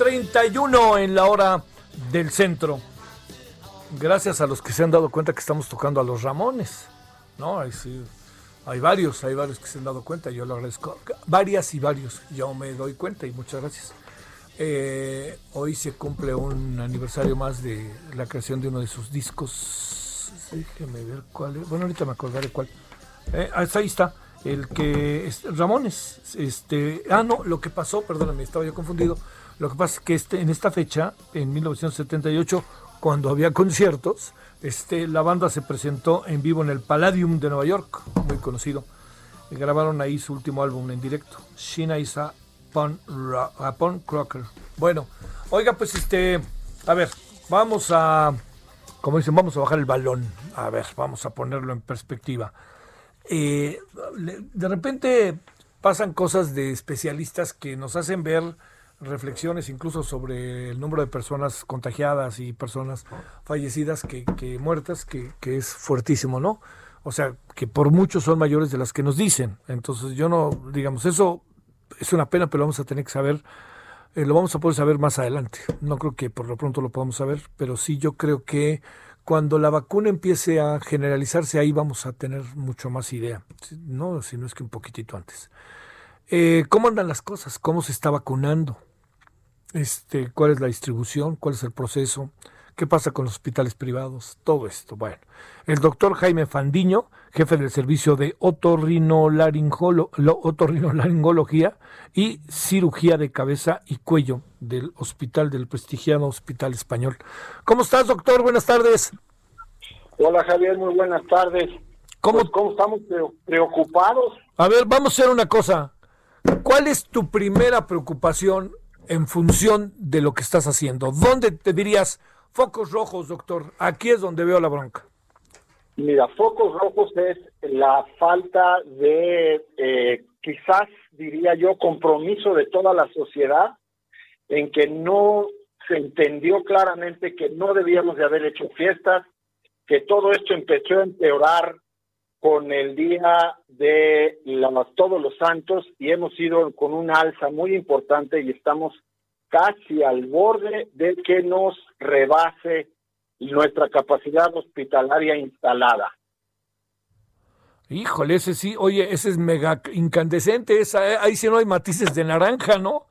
Speaker 1: 17 con 31 en la hora del centro. Gracias a los que se han dado cuenta que estamos tocando a los Ramones. No, hay, varios, hay varios que se han dado cuenta. Yo lo agradezco. Varias y varios. Yo me doy cuenta y muchas gracias. Eh, hoy se cumple un aniversario más de la creación de uno de sus discos. Déjeme ver cuál es. Bueno, ahorita me acordaré cuál. Eh, ahí está el que es Ramones, este, ah no, lo que pasó, perdóname, estaba yo confundido. Lo que pasa es que este, en esta fecha, en 1978, cuando había conciertos, este, la banda se presentó en vivo en el Palladium de Nueva York, muy conocido. Grabaron ahí su último álbum en directo, Shina Isa Pon, Crocker. Bueno, oiga, pues este, a ver, vamos a, como dicen, vamos a bajar el balón. A ver, vamos a ponerlo en perspectiva. Eh, de repente pasan cosas de especialistas que nos hacen ver reflexiones incluso sobre el número de personas contagiadas y personas fallecidas que, muertas, que, es fuertísimo, ¿no? O sea, que por muchos son mayores de las que nos dicen. Entonces yo no, digamos, eso es una pena, pero lo vamos a tener que saber, eh, lo vamos a poder saber más adelante. No creo que por lo pronto lo podamos saber, pero sí yo creo que cuando la vacuna empiece a generalizarse, ahí vamos a tener mucho más idea, no, si no es que un poquitito antes. Eh, ¿Cómo andan las cosas? ¿Cómo se está vacunando? Este, ¿Cuál es la distribución? ¿Cuál es el proceso? ¿Qué pasa con los hospitales privados? Todo esto. Bueno, el doctor Jaime Fandiño, jefe del servicio de otorrinolaringología y cirugía de cabeza y cuello del hospital, del prestigiado Hospital Español. ¿Cómo estás, doctor? Buenas tardes.
Speaker 10: Hola, Javier. Muy buenas tardes. ¿Cómo, pues, ¿Cómo estamos preocupados?
Speaker 1: A ver, vamos a hacer una cosa. ¿Cuál es tu primera preocupación en función de lo que estás haciendo? ¿Dónde te dirías, focos rojos, doctor? Aquí es donde veo la bronca.
Speaker 10: Mira, focos rojos es la falta de, eh, quizás diría yo, compromiso de toda la sociedad en que no se entendió claramente que no debíamos de haber hecho fiestas, que todo esto empezó a empeorar con el día de todos los santos y hemos ido con una alza muy importante y estamos casi al borde de que nos rebase nuestra capacidad hospitalaria instalada.
Speaker 1: Híjole, ese sí, oye, ese es mega incandescente, esa, eh, ahí sí no hay matices de naranja, ¿no?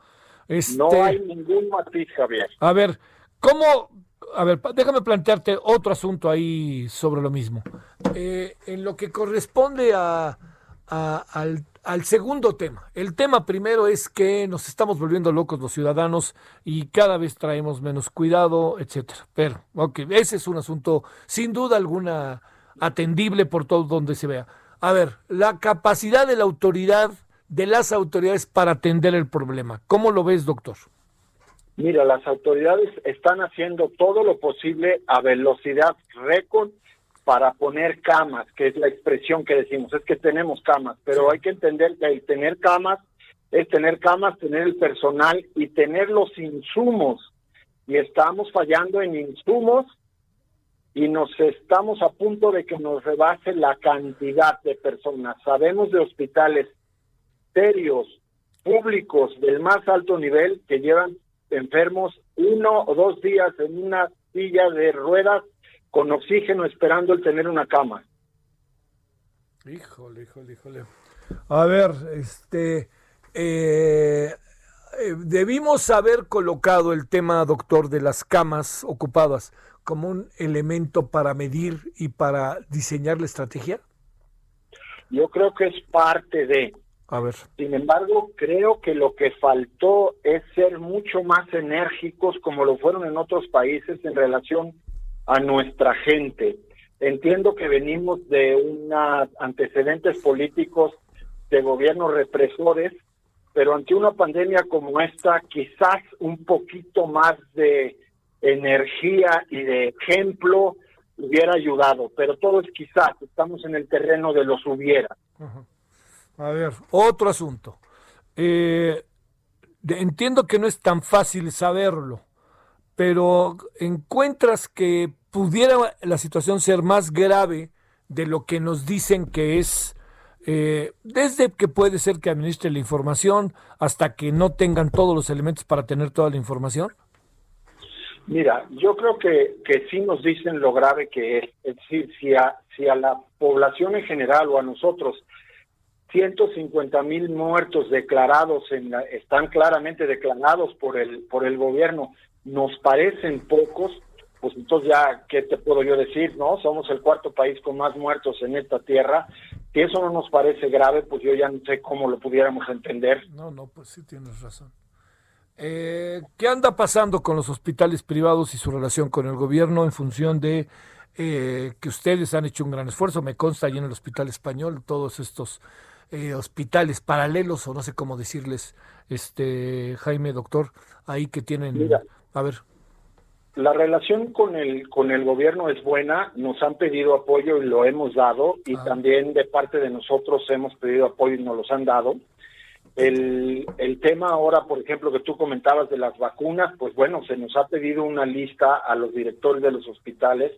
Speaker 10: Este... No hay ningún matiz, Javier.
Speaker 1: A ver, ¿cómo, a ver, déjame plantearte otro asunto ahí sobre lo mismo. Eh, en lo que corresponde a, al, al, segundo tema. El tema primero es que nos estamos volviendo locos los ciudadanos y cada vez traemos menos cuidado, etcétera. Pero, ok, ese es un asunto sin duda alguna atendible por todo donde se vea. A ver, la capacidad de la autoridad, de las autoridades para atender el problema. ¿Cómo lo ves, doctor?
Speaker 10: Mira, las autoridades están haciendo todo lo posible a velocidad récord para poner camas, que es la expresión que decimos, es que tenemos camas, pero hay que entender que el tener camas es tener camas, tener el personal y tener los insumos. Y estamos fallando en insumos y nos estamos a punto de que nos rebase la cantidad de personas. Sabemos de hospitales serios, públicos, del más alto nivel, que llevan enfermos uno o dos días en una silla de ruedas con oxígeno esperando el tener una cama.
Speaker 1: Híjole, híjole, híjole. A ver, este, eh, eh, debimos haber colocado el tema, doctor, de las camas ocupadas como un elemento para medir y para diseñar la estrategia.
Speaker 10: Yo creo que es parte de,
Speaker 1: a ver.
Speaker 10: Sin embargo, creo que lo que faltó es ser mucho más enérgicos como lo fueron en otros países en relación a nuestra gente. Entiendo que venimos de unos antecedentes políticos de gobiernos represores, pero ante una pandemia como esta, quizás un poquito más de energía y de ejemplo hubiera ayudado, pero todo es quizás, estamos en el terreno de los hubiera.
Speaker 1: A ver, otro asunto. Eh, entiendo que no es tan fácil saberlo, pero encuentras que pudiera la situación ser más grave de lo que nos dicen que es, eh, desde que puede ser que administre la información hasta que no tengan todos los elementos para tener toda la información?
Speaker 10: Mira, yo creo que, que sí nos dicen lo grave que es. Es decir, si a, si a la población en general o a nosotros 150 mil muertos declarados en están claramente declarados por el por el gobierno. Nos parecen pocos pues entonces ya qué te puedo yo decir no somos el cuarto país con más muertos en esta tierra. Si eso no nos parece grave pues yo ya no sé cómo lo pudiéramos entender.
Speaker 1: No no pues sí tienes razón. Eh, ¿Qué anda pasando con los hospitales privados y su relación con el gobierno en función de eh, que ustedes han hecho un gran esfuerzo? Me consta allí en el Hospital Español todos estos eh, hospitales paralelos o no sé cómo decirles, este Jaime, doctor, ahí que tienen... a ver.
Speaker 10: La relación con el, con el gobierno es buena, nos han pedido apoyo y lo hemos dado, y ah. también de parte de nosotros hemos pedido apoyo y nos los han dado. El, el tema ahora, por ejemplo, que tú comentabas de las vacunas, pues bueno, se nos ha pedido una lista a los directores de los hospitales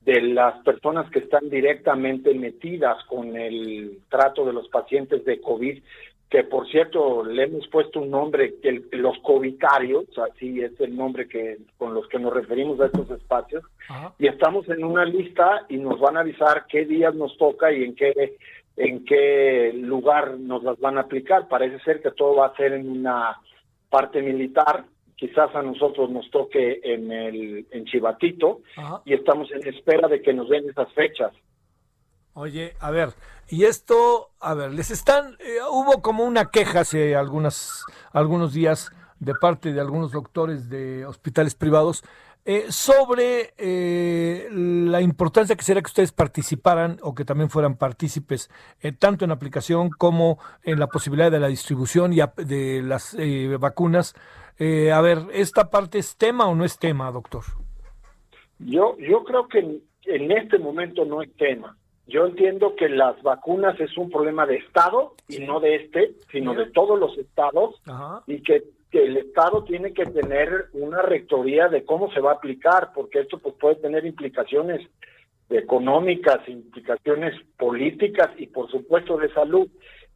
Speaker 10: de las personas que están directamente metidas con el trato de los pacientes de COVID, que por cierto le hemos puesto un nombre, que los covitarios, así es el nombre que con los que nos referimos a estos espacios, y estamos en una lista y nos van a avisar qué días nos toca y en qué en qué lugar nos las van a aplicar. Parece ser que todo va a ser en una parte militar quizás a nosotros nos toque en el en Chivatito y estamos en espera de que nos den esas fechas.
Speaker 1: Oye, a ver, y esto, a ver, les están, eh, hubo como una queja hace algunas, algunos días de parte de algunos doctores de hospitales privados eh, sobre eh, la importancia que sería que ustedes participaran o que también fueran partícipes eh, tanto en aplicación como en la posibilidad de la distribución y de las vacunas. A ver, ¿esta parte es tema o no es tema, doctor?
Speaker 10: Yo, yo creo que en, este momento no es tema. Yo entiendo que las vacunas es un problema de Estado y no de este, sino de todos los estados y que que el Estado tiene que tener una rectoría de cómo se va a aplicar, porque esto pues, puede tener implicaciones económicas, implicaciones políticas y por supuesto de salud.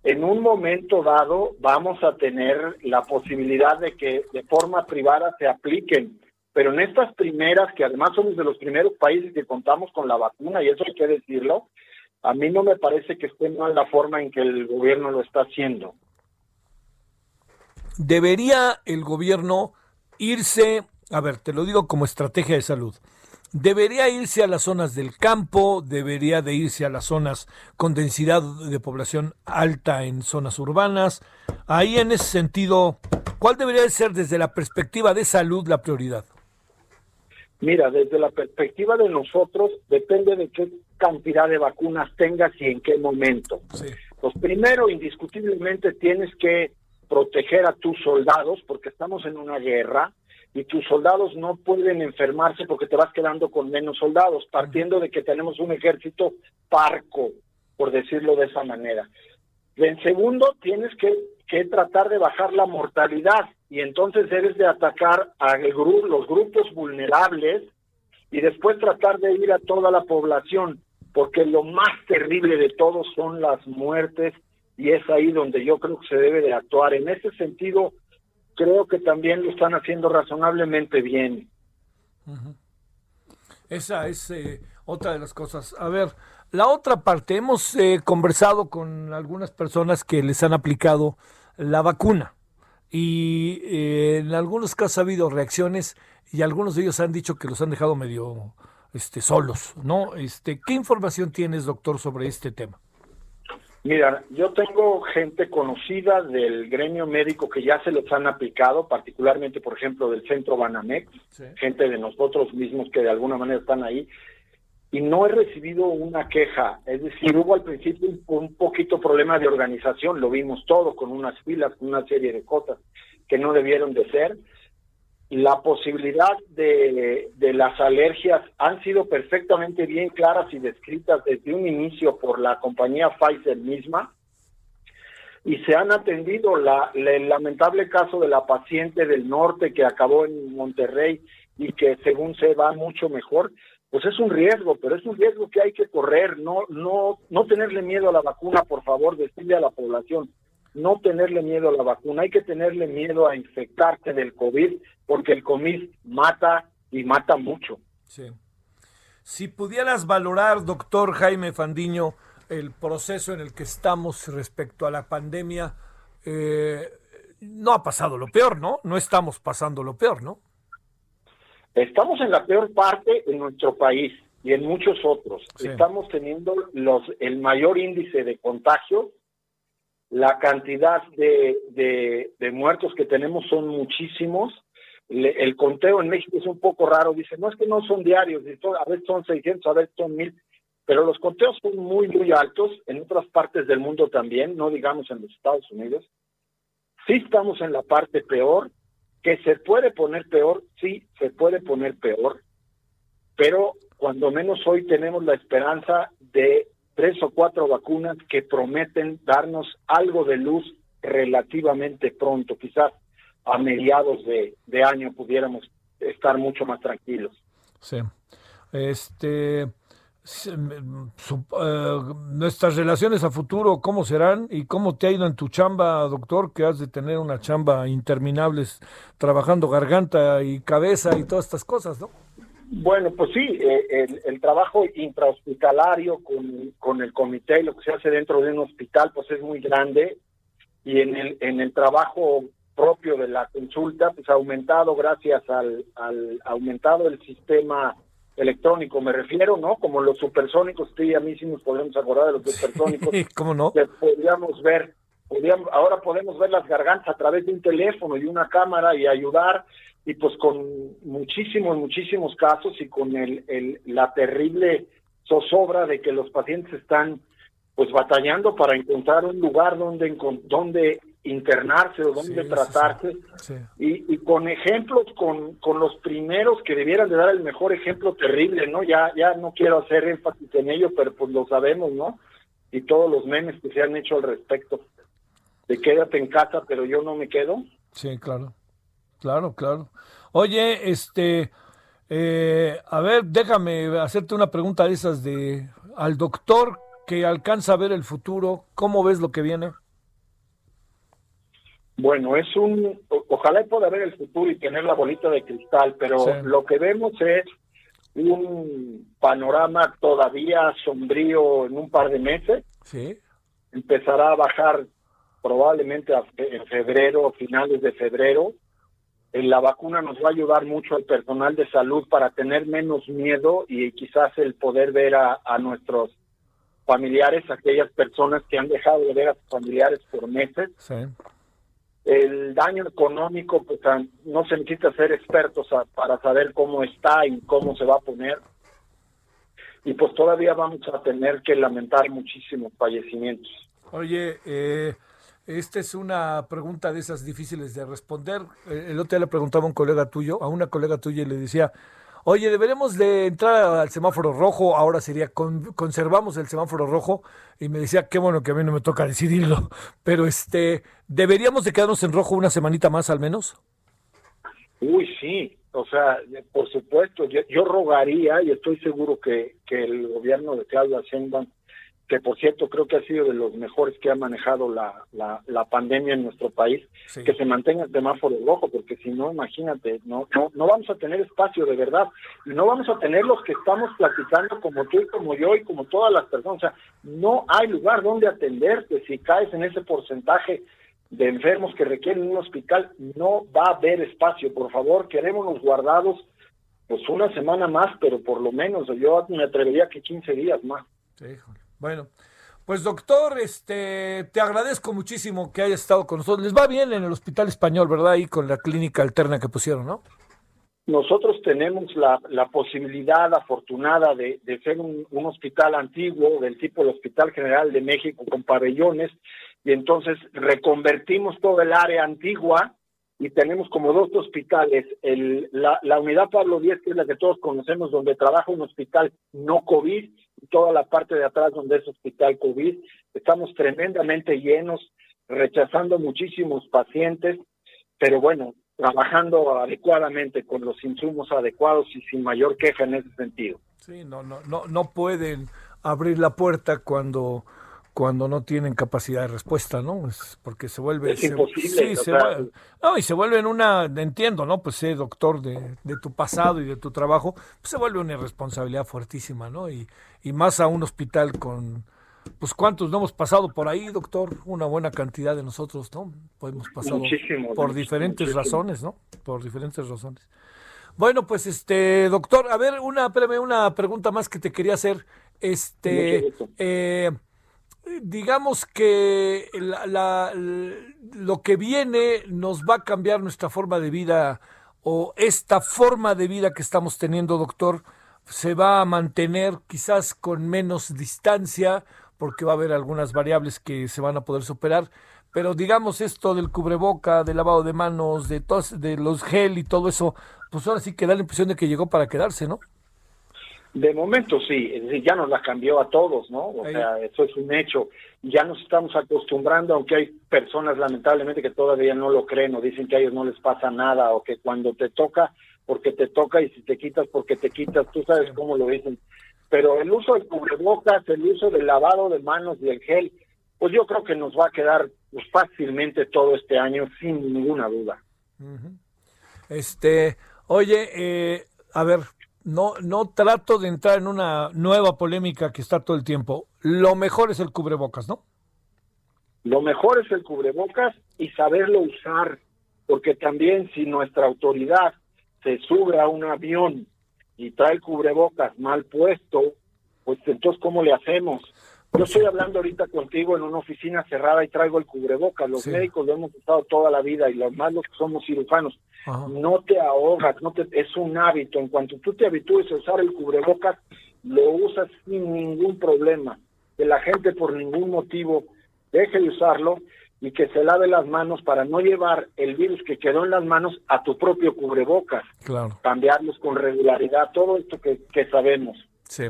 Speaker 10: En un momento dado vamos a tener la posibilidad de que de forma privada se apliquen, pero en estas primeras, que además somos de los primeros países que contamos con la vacuna, y eso hay que decirlo, a mí no me parece que esté mal la forma en que el gobierno lo está haciendo.
Speaker 1: ¿Debería el gobierno irse, a ver, te lo digo como estrategia de salud, debería irse a las zonas del campo, debería de irse a las zonas con densidad de población alta en zonas urbanas? Ahí en ese sentido, ¿cuál debería de ser desde la perspectiva de salud la prioridad?
Speaker 10: Mira, desde la perspectiva de nosotros, depende de qué cantidad de vacunas tengas y en qué momento. Pues primero, indiscutiblemente, tienes que proteger a tus soldados porque estamos en una guerra y tus soldados no pueden enfermarse porque te vas quedando con menos soldados, partiendo de que tenemos un ejército parco, por decirlo de esa manera. En segundo, tienes que, que tratar de bajar la mortalidad y entonces debes de atacar a los grupos vulnerables y después tratar de ir a toda la población, porque lo más terrible de todo son las muertes y es ahí donde yo creo que se debe de actuar. En ese sentido, creo que también lo están haciendo razonablemente bien.
Speaker 1: Esa es eh, otra de las cosas. A ver, la otra parte, hemos eh, conversado con algunas personas que les han aplicado la vacuna y eh, en algunos casos ha habido reacciones y algunos de ellos han dicho que los han dejado medio este, solos, ¿no? Este, ¿Qué información tienes, doctor, sobre este tema?
Speaker 10: Mira, yo tengo gente conocida del gremio médico que ya se los han aplicado, particularmente, por ejemplo, del centro Banamex, gente de nosotros mismos que de alguna manera están ahí, y no he recibido una queja. Es decir, hubo al principio un, poquito problema de organización, lo vimos todo, con unas filas, con una serie de cosas que no debieron de ser, la posibilidad de, de, las alergias han sido perfectamente bien claras y descritas desde un inicio por la compañía Pfizer misma. Y se han atendido la, el lamentable caso de la paciente del norte que acabó en Monterrey y que según se va mucho mejor, pues es un riesgo, pero es un riesgo que hay que correr, no no no tenerle miedo a la vacuna, por favor, decirle a la población, no tenerle miedo a la vacuna, hay que tenerle miedo a infectarse del COVID, porque el COVID mata y mata mucho.
Speaker 1: Sí. Si pudieras valorar, doctor Jaime Fandiño, el proceso en el que estamos respecto a la pandemia, eh, no ha pasado lo peor, ¿no? No estamos pasando lo peor, ¿no?
Speaker 10: Estamos en la peor parte en nuestro país y en muchos otros. Estamos teniendo los el mayor índice de contagio la cantidad de, de, muertos que tenemos son muchísimos. el conteo en México es un poco raro. Dice, no es que no son diarios, a veces son 600, a veces son 1000, pero los conteos son muy, muy altos en otras partes del mundo también, no digamos en los Estados Unidos. Sí estamos en la parte peor, que se puede poner peor, sí, se puede poner peor, pero cuando menos hoy tenemos la esperanza de tres o cuatro vacunas que prometen darnos algo de luz relativamente pronto, quizás a mediados de, año pudiéramos estar mucho más tranquilos.
Speaker 1: Sí. Este, eh, nuestras relaciones a futuro, ¿cómo serán? ¿Y cómo te ha ido en tu chamba, doctor? Que has de tener una chamba interminable trabajando garganta y cabeza y todas estas cosas, ¿no?
Speaker 10: Bueno, pues sí, eh, el, trabajo intrahospitalario con, con el comité, lo que se hace dentro de un hospital, pues es muy grande y en el, en el trabajo propio de la consulta, pues ha aumentado gracias al, al aumentado el sistema electrónico, me refiero, ¿no? Como los supersónicos, que ya mí sí nos podemos acordar de los supersónicos. <laughs>
Speaker 1: ¿Cómo no?
Speaker 10: Que podríamos ver, podríamos, ahora podemos ver las gargantas a través de un teléfono y una cámara y ayudar y pues con muchísimos, muchísimos casos y con el, el, la terrible zozobra de que los pacientes están pues batallando para encontrar un lugar donde, donde internarse o donde tratarse. Y, y, con ejemplos con, con los primeros que debieran de dar el mejor ejemplo terrible no ya ya no quiero hacer énfasis en ello pero pues lo sabemos no y todos los memes que se han hecho al respecto. De quédate en casa pero yo no me quedo.
Speaker 1: Sí claro claro claro oye este eh, a ver déjame hacerte una pregunta de esas de al doctor que alcanza a ver el futuro cómo ves lo que viene
Speaker 10: bueno, es un, ojalá pueda ver el futuro y tener la bolita de cristal, pero lo que vemos es un panorama todavía sombrío en un par de meses.
Speaker 1: Sí.
Speaker 10: Empezará a bajar probablemente en febrero, finales de febrero. La vacuna nos va a ayudar mucho al personal de salud para tener menos miedo y quizás el poder ver a, a nuestros familiares, aquellas personas que han dejado de ver a sus familiares por meses.
Speaker 1: Sí
Speaker 10: el daño económico, pues no se necesita ser expertos para saber cómo está y cómo se va a poner. Y pues todavía vamos a tener que lamentar muchísimos fallecimientos.
Speaker 1: Oye, eh, esta es una pregunta de esas difíciles de responder. Eh, el otro día le preguntaba a un colega tuyo, a una colega tuya, y le decía, Oye, deberemos de entrar al semáforo rojo, ahora sería, conservamos el semáforo rojo, y me decía, qué bueno que a mí no me toca decidirlo, <laughs> pero este, ¿deberíamos de quedarnos en rojo una semanita más al menos?
Speaker 10: Uy, sí, o sea, por supuesto, yo, rogaría, y estoy seguro que, que el gobierno de Claudia Sheinbaum que por cierto creo que ha sido de los mejores que ha manejado la, la, pandemia en nuestro país, que se mantenga el semáforo rojo, porque si no, imagínate, no, no, no vamos a tener espacio de verdad, y no vamos a tener los que estamos platicando como tú y como yo y como todas las personas, o sea, no hay lugar donde atenderte, si caes en ese porcentaje de enfermos que requieren un hospital, no va a haber espacio, por favor, quedémonos guardados pues una semana más, pero por lo menos yo me atrevería que 15 días más.
Speaker 1: Sí, bueno, pues doctor, este, te agradezco muchísimo que hayas estado con nosotros. Les va bien en el Hospital Español, ¿verdad? Ahí con la clínica alterna que pusieron, ¿no?
Speaker 10: Nosotros tenemos la, posibilidad afortunada de, de ser un, un, hospital antiguo del tipo el Hospital General de México con pabellones y entonces reconvertimos todo el área antigua y tenemos como dos hospitales, el, la, la unidad Pablo Díez, que es la que todos conocemos, donde trabaja un hospital no COVID, y toda la parte de atrás donde es hospital COVID. Estamos tremendamente llenos, rechazando muchísimos pacientes, pero bueno, trabajando adecuadamente con los insumos adecuados y sin mayor queja en ese sentido.
Speaker 1: Sí, no, no, no, no pueden abrir la puerta cuando cuando no tienen capacidad de respuesta, ¿no? Es porque se vuelve...
Speaker 10: Es imposible.
Speaker 1: Sí, no, y se vuelve en una, entiendo, ¿no? Pues ser doctor de, de, tu pasado y de tu trabajo, pues se vuelve una irresponsabilidad fuertísima, ¿no? Y, y más a un hospital con, pues cuántos no hemos pasado por ahí, doctor, una buena cantidad de nosotros, ¿no? Pues hemos pasado por diferentes razones, ¿no? Por diferentes razones. Bueno, pues este, doctor, a ver, una, espérame, una pregunta más que te quería hacer. Este, eh, digamos que lo que viene nos va a cambiar nuestra forma de vida o esta forma de vida que estamos teniendo, doctor, se va a mantener quizás con menos distancia porque va a haber algunas variables que se van a poder superar, pero digamos esto del cubreboca, del lavado de manos, de, tos, de los gel y todo eso, pues ahora sí que da la impresión de que llegó para quedarse, ¿no?
Speaker 10: De momento sí, es decir, ya nos la cambió a todos, ¿no? O sea, eso es un hecho. Ya nos estamos acostumbrando, aunque hay personas lamentablemente que todavía no lo creen o dicen que a ellos no les pasa nada o que cuando te toca, porque te toca y si te quitas, porque te quitas, tú sabes cómo lo dicen. Pero el uso del cubrebocas, el uso del lavado de manos y el gel, pues yo creo que nos va a quedar pues, fácilmente todo este año sin ninguna duda.
Speaker 1: Este, oye, eh, a ver, no, no trato de entrar en una nueva polémica que está todo el tiempo. Lo mejor es el cubrebocas, ¿no?
Speaker 10: Lo mejor es el cubrebocas y saberlo usar, porque también si nuestra autoridad se sube a un avión y trae cubrebocas mal puesto, pues entonces ¿cómo le hacemos? Yo estoy hablando ahorita contigo en una oficina cerrada y traigo el cubrebocas. Los médicos lo hemos usado toda la vida y los más los que somos cirujanos. No te ahogas, no te, es un hábito. En cuanto tú te habitúes a usar el cubrebocas, lo usas sin ningún problema. Que la gente por ningún motivo deje de usarlo y que se lave las manos para no llevar el virus que quedó en las manos a tu propio cubrebocas.
Speaker 1: Claro.
Speaker 10: Cambiarlos con regularidad, todo esto que, que sabemos.
Speaker 1: Sí.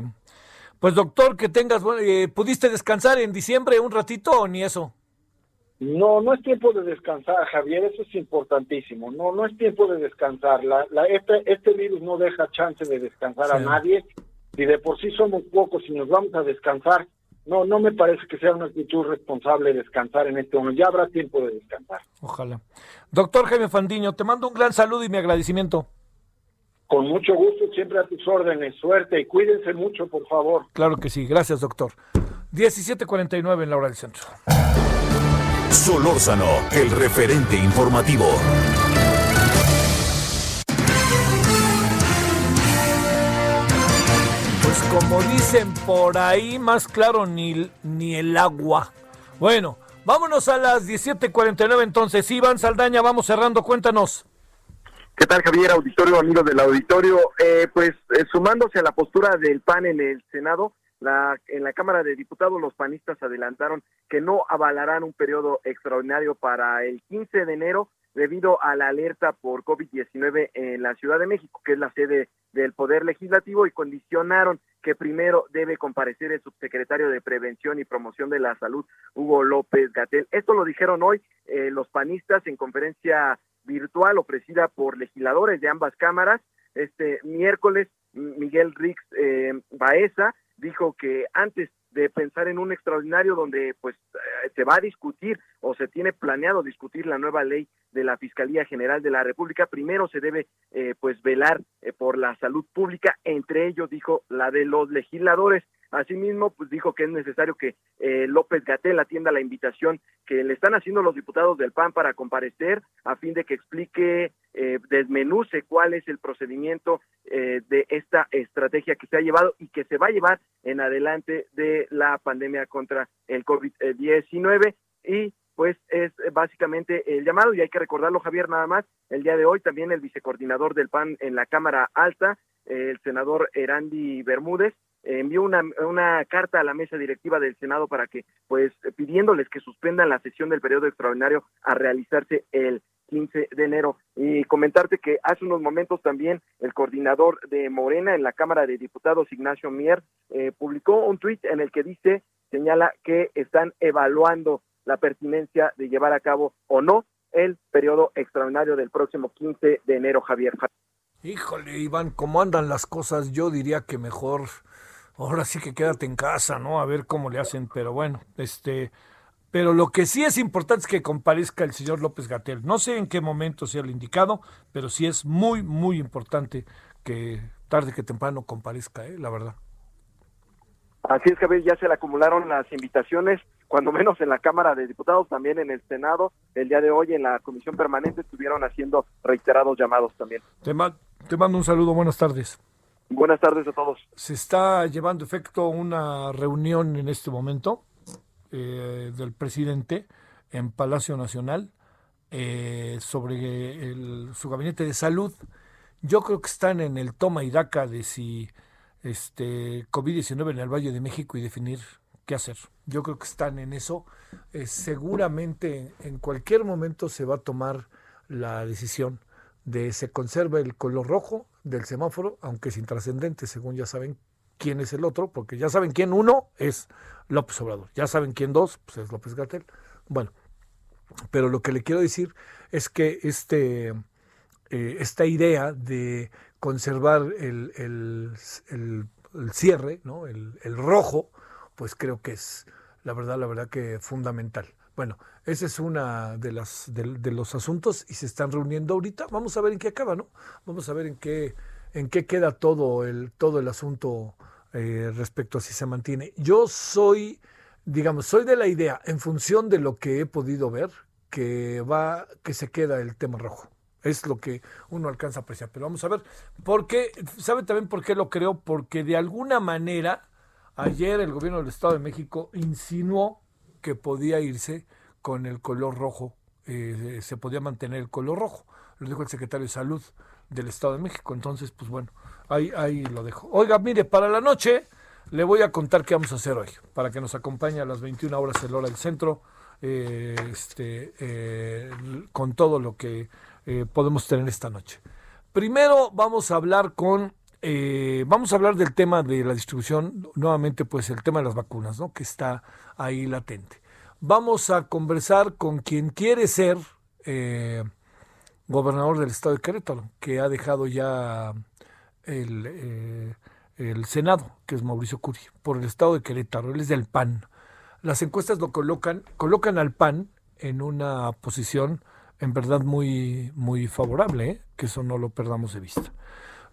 Speaker 1: Pues doctor, que tengas, eh, ¿pudiste descansar en diciembre un ratito o ni eso?
Speaker 10: No, no es tiempo de descansar, Javier, eso es importantísimo. No, no es tiempo de descansar. La, la, este, este virus no deja chance de descansar a nadie. Y de por sí somos pocos y nos vamos a descansar, no, no me parece que sea una actitud responsable descansar en este momento. Ya habrá tiempo de descansar.
Speaker 1: Ojalá. Doctor Jaime Fandiño, te mando un gran saludo y mi agradecimiento.
Speaker 10: Con mucho gusto, siempre a tus órdenes. Suerte y cuídense mucho, por favor.
Speaker 1: Claro que sí. Gracias, doctor. 17.49 en la hora del centro.
Speaker 2: Solórzano, el referente informativo.
Speaker 1: como dicen por ahí, más claro ni, ni el agua. Bueno, vámonos a las 17:49 entonces. Iván Saldaña, vamos cerrando, cuéntanos.
Speaker 11: ¿Qué tal, Javier? Auditorio, amigos del auditorio. Eh, pues eh, sumándose a la postura del PAN en el Senado, la, en la Cámara de Diputados los panistas adelantaron que no avalarán un periodo extraordinario para el 15 de enero debido a la alerta por COVID-19 en la Ciudad de México, que es la sede del Poder Legislativo, y condicionaron que primero debe comparecer el subsecretario de Prevención y Promoción de la Salud, Hugo López Gatel. Esto lo dijeron hoy eh, los panistas en conferencia virtual ofrecida por legisladores de ambas cámaras. Este miércoles, Miguel Rix eh, Baeza dijo que antes de pensar en un extraordinario donde pues eh, se va a discutir o se tiene planeado discutir la nueva ley de la Fiscalía General de la República, primero se debe eh, pues velar eh, por la salud pública, entre ellos dijo la de los legisladores. Asimismo, pues dijo que es necesario que eh, López Gatel atienda la invitación que le están haciendo los diputados del PAN para comparecer a fin de que explique, eh, desmenuce cuál es el procedimiento eh, de esta estrategia que se ha llevado y que se va a llevar en adelante de la pandemia contra el COVID-19 y pues es básicamente el llamado y hay que recordarlo Javier nada más, el día de hoy también el vicecoordinador del PAN en la Cámara Alta, el senador Erandi Bermúdez, envió una, una carta a la mesa directiva del Senado para que, pues, pidiéndoles que suspendan la sesión del periodo extraordinario a realizarse el 15 de enero. Y comentarte que hace unos momentos también el coordinador de Morena en la Cámara de Diputados, Ignacio Mier, eh, publicó un tuit en el que dice, señala que están evaluando la pertinencia de llevar a cabo o no el periodo extraordinario del próximo 15 de enero, Javier.
Speaker 1: Híjole, Iván, ¿cómo andan las cosas? Yo diría que mejor ahora sí que quédate en casa, ¿no? A ver cómo le hacen, pero bueno, este, pero lo que sí es importante es que comparezca el señor López Gatel. No sé en qué momento sea el indicado, pero sí es muy, muy importante que tarde que temprano comparezca, ¿eh? la verdad.
Speaker 11: Así es, Javier, ya se le acumularon las invitaciones, cuando menos en la Cámara de Diputados, también en el Senado. El día de hoy en la Comisión Permanente estuvieron haciendo reiterados llamados también.
Speaker 1: Te, te mando un saludo, buenas tardes.
Speaker 11: Buenas tardes a todos.
Speaker 1: Se está llevando efecto una reunión en este momento eh, del presidente en Palacio Nacional eh, sobre su gabinete de salud. Yo creo que están en el toma y daca de si este COVID-19 en el Valle de México y definir qué hacer. Yo creo que están en eso. Eh, seguramente en cualquier momento se va a tomar la decisión de se conserva el color rojo del semáforo, aunque es intrascendente, según ya saben quién es el otro, porque ya saben quién uno es López Obrador, ya saben quién dos, pues es López Gatel. Bueno, pero lo que le quiero decir es que este, eh, esta idea de conservar el, el, el, cierre, ¿no? el, rojo, pues creo que es la verdad, la verdad que fundamental. Bueno, ese es una de las de, los asuntos y se están reuniendo ahorita. Vamos a ver en qué acaba, ¿no? Vamos a ver en qué en qué queda todo el todo el asunto eh, respecto a si se mantiene. Yo soy, digamos, soy de la idea, en función de lo que he podido ver, que va que se queda el tema rojo. Es lo que uno alcanza a apreciar. Pero vamos a ver, porque, ¿sabe también por qué lo creo? Porque de alguna manera Ayer el gobierno del Estado de México insinuó que podía irse con el color rojo, eh, se podía mantener el color rojo. Lo dijo el secretario de Salud del Estado de México. Entonces, pues bueno, ahí, ahí lo dejo. Oiga, mire, para la noche le voy a contar qué vamos a hacer hoy, para que nos acompañe a las 21 horas el hora del centro, eh, este, eh, con todo lo que podemos tener esta noche. Primero vamos a hablar con, vamos a hablar del tema de la distribución, nuevamente pues el tema de las vacunas, ¿no? Que está ahí latente. Vamos a conversar con quien quiere ser gobernador del estado de Querétaro, que ha dejado ya el el Senado, que es Mauricio Curi, por el estado de Querétaro, él es del PAN. Las encuestas lo colocan, colocan al PAN en una posición en verdad muy, muy favorable, ¿eh? que eso no lo perdamos de vista.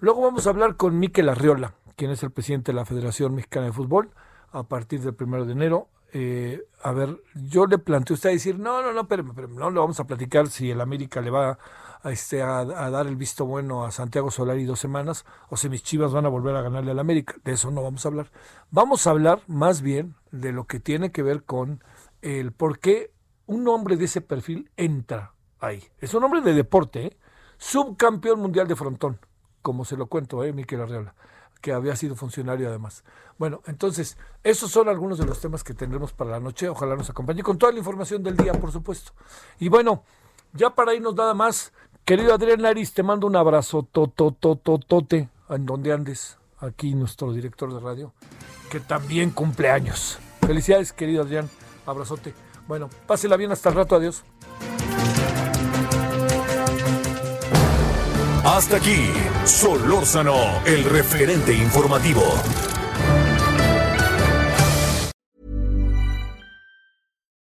Speaker 1: Luego vamos a hablar con Miquel Arriola, quien es el presidente de la Federación Mexicana de Fútbol, a partir del primero de enero. Eh, a ver, yo le planteo a usted decir, no, no, no, pero, pero no le vamos a platicar si el América le va a, este, a, dar el visto bueno a Santiago Solari dos semanas o si mis chivas van a volver a ganarle al América. De eso no vamos a hablar. Vamos a hablar más bien de lo que tiene que ver con el por qué un hombre de ese perfil entra ahí. Es un hombre de deporte, ¿eh? subcampeón mundial de frontón, como se lo cuento, ¿eh? Miquel Arreola que había sido funcionario además. Bueno, entonces, esos son algunos de los temas que tendremos para la noche. Ojalá nos acompañe con toda la información del día, por supuesto. Y bueno, ya para irnos nada más, Querido Adrián Laris, te mando un abrazo totototote en donde andes, aquí nuestro director de radio, que también cumple años. Felicidades, querido Adrián, abrazote. Bueno, pásela bien hasta el rato, adiós.
Speaker 2: Hasta aquí, Solórzano, el referente informativo.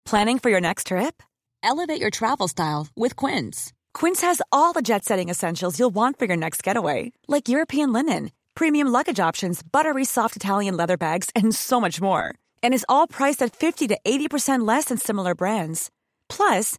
Speaker 12: Planning for your next trip? Elevate your travel style with Quince. Quince has all the jet setting essentials you'll want for your next getaway, like European linen, premium luggage options, buttery soft Italian leather bags, and so much more. And is all priced at 50 to 80% less than similar brands. Plus,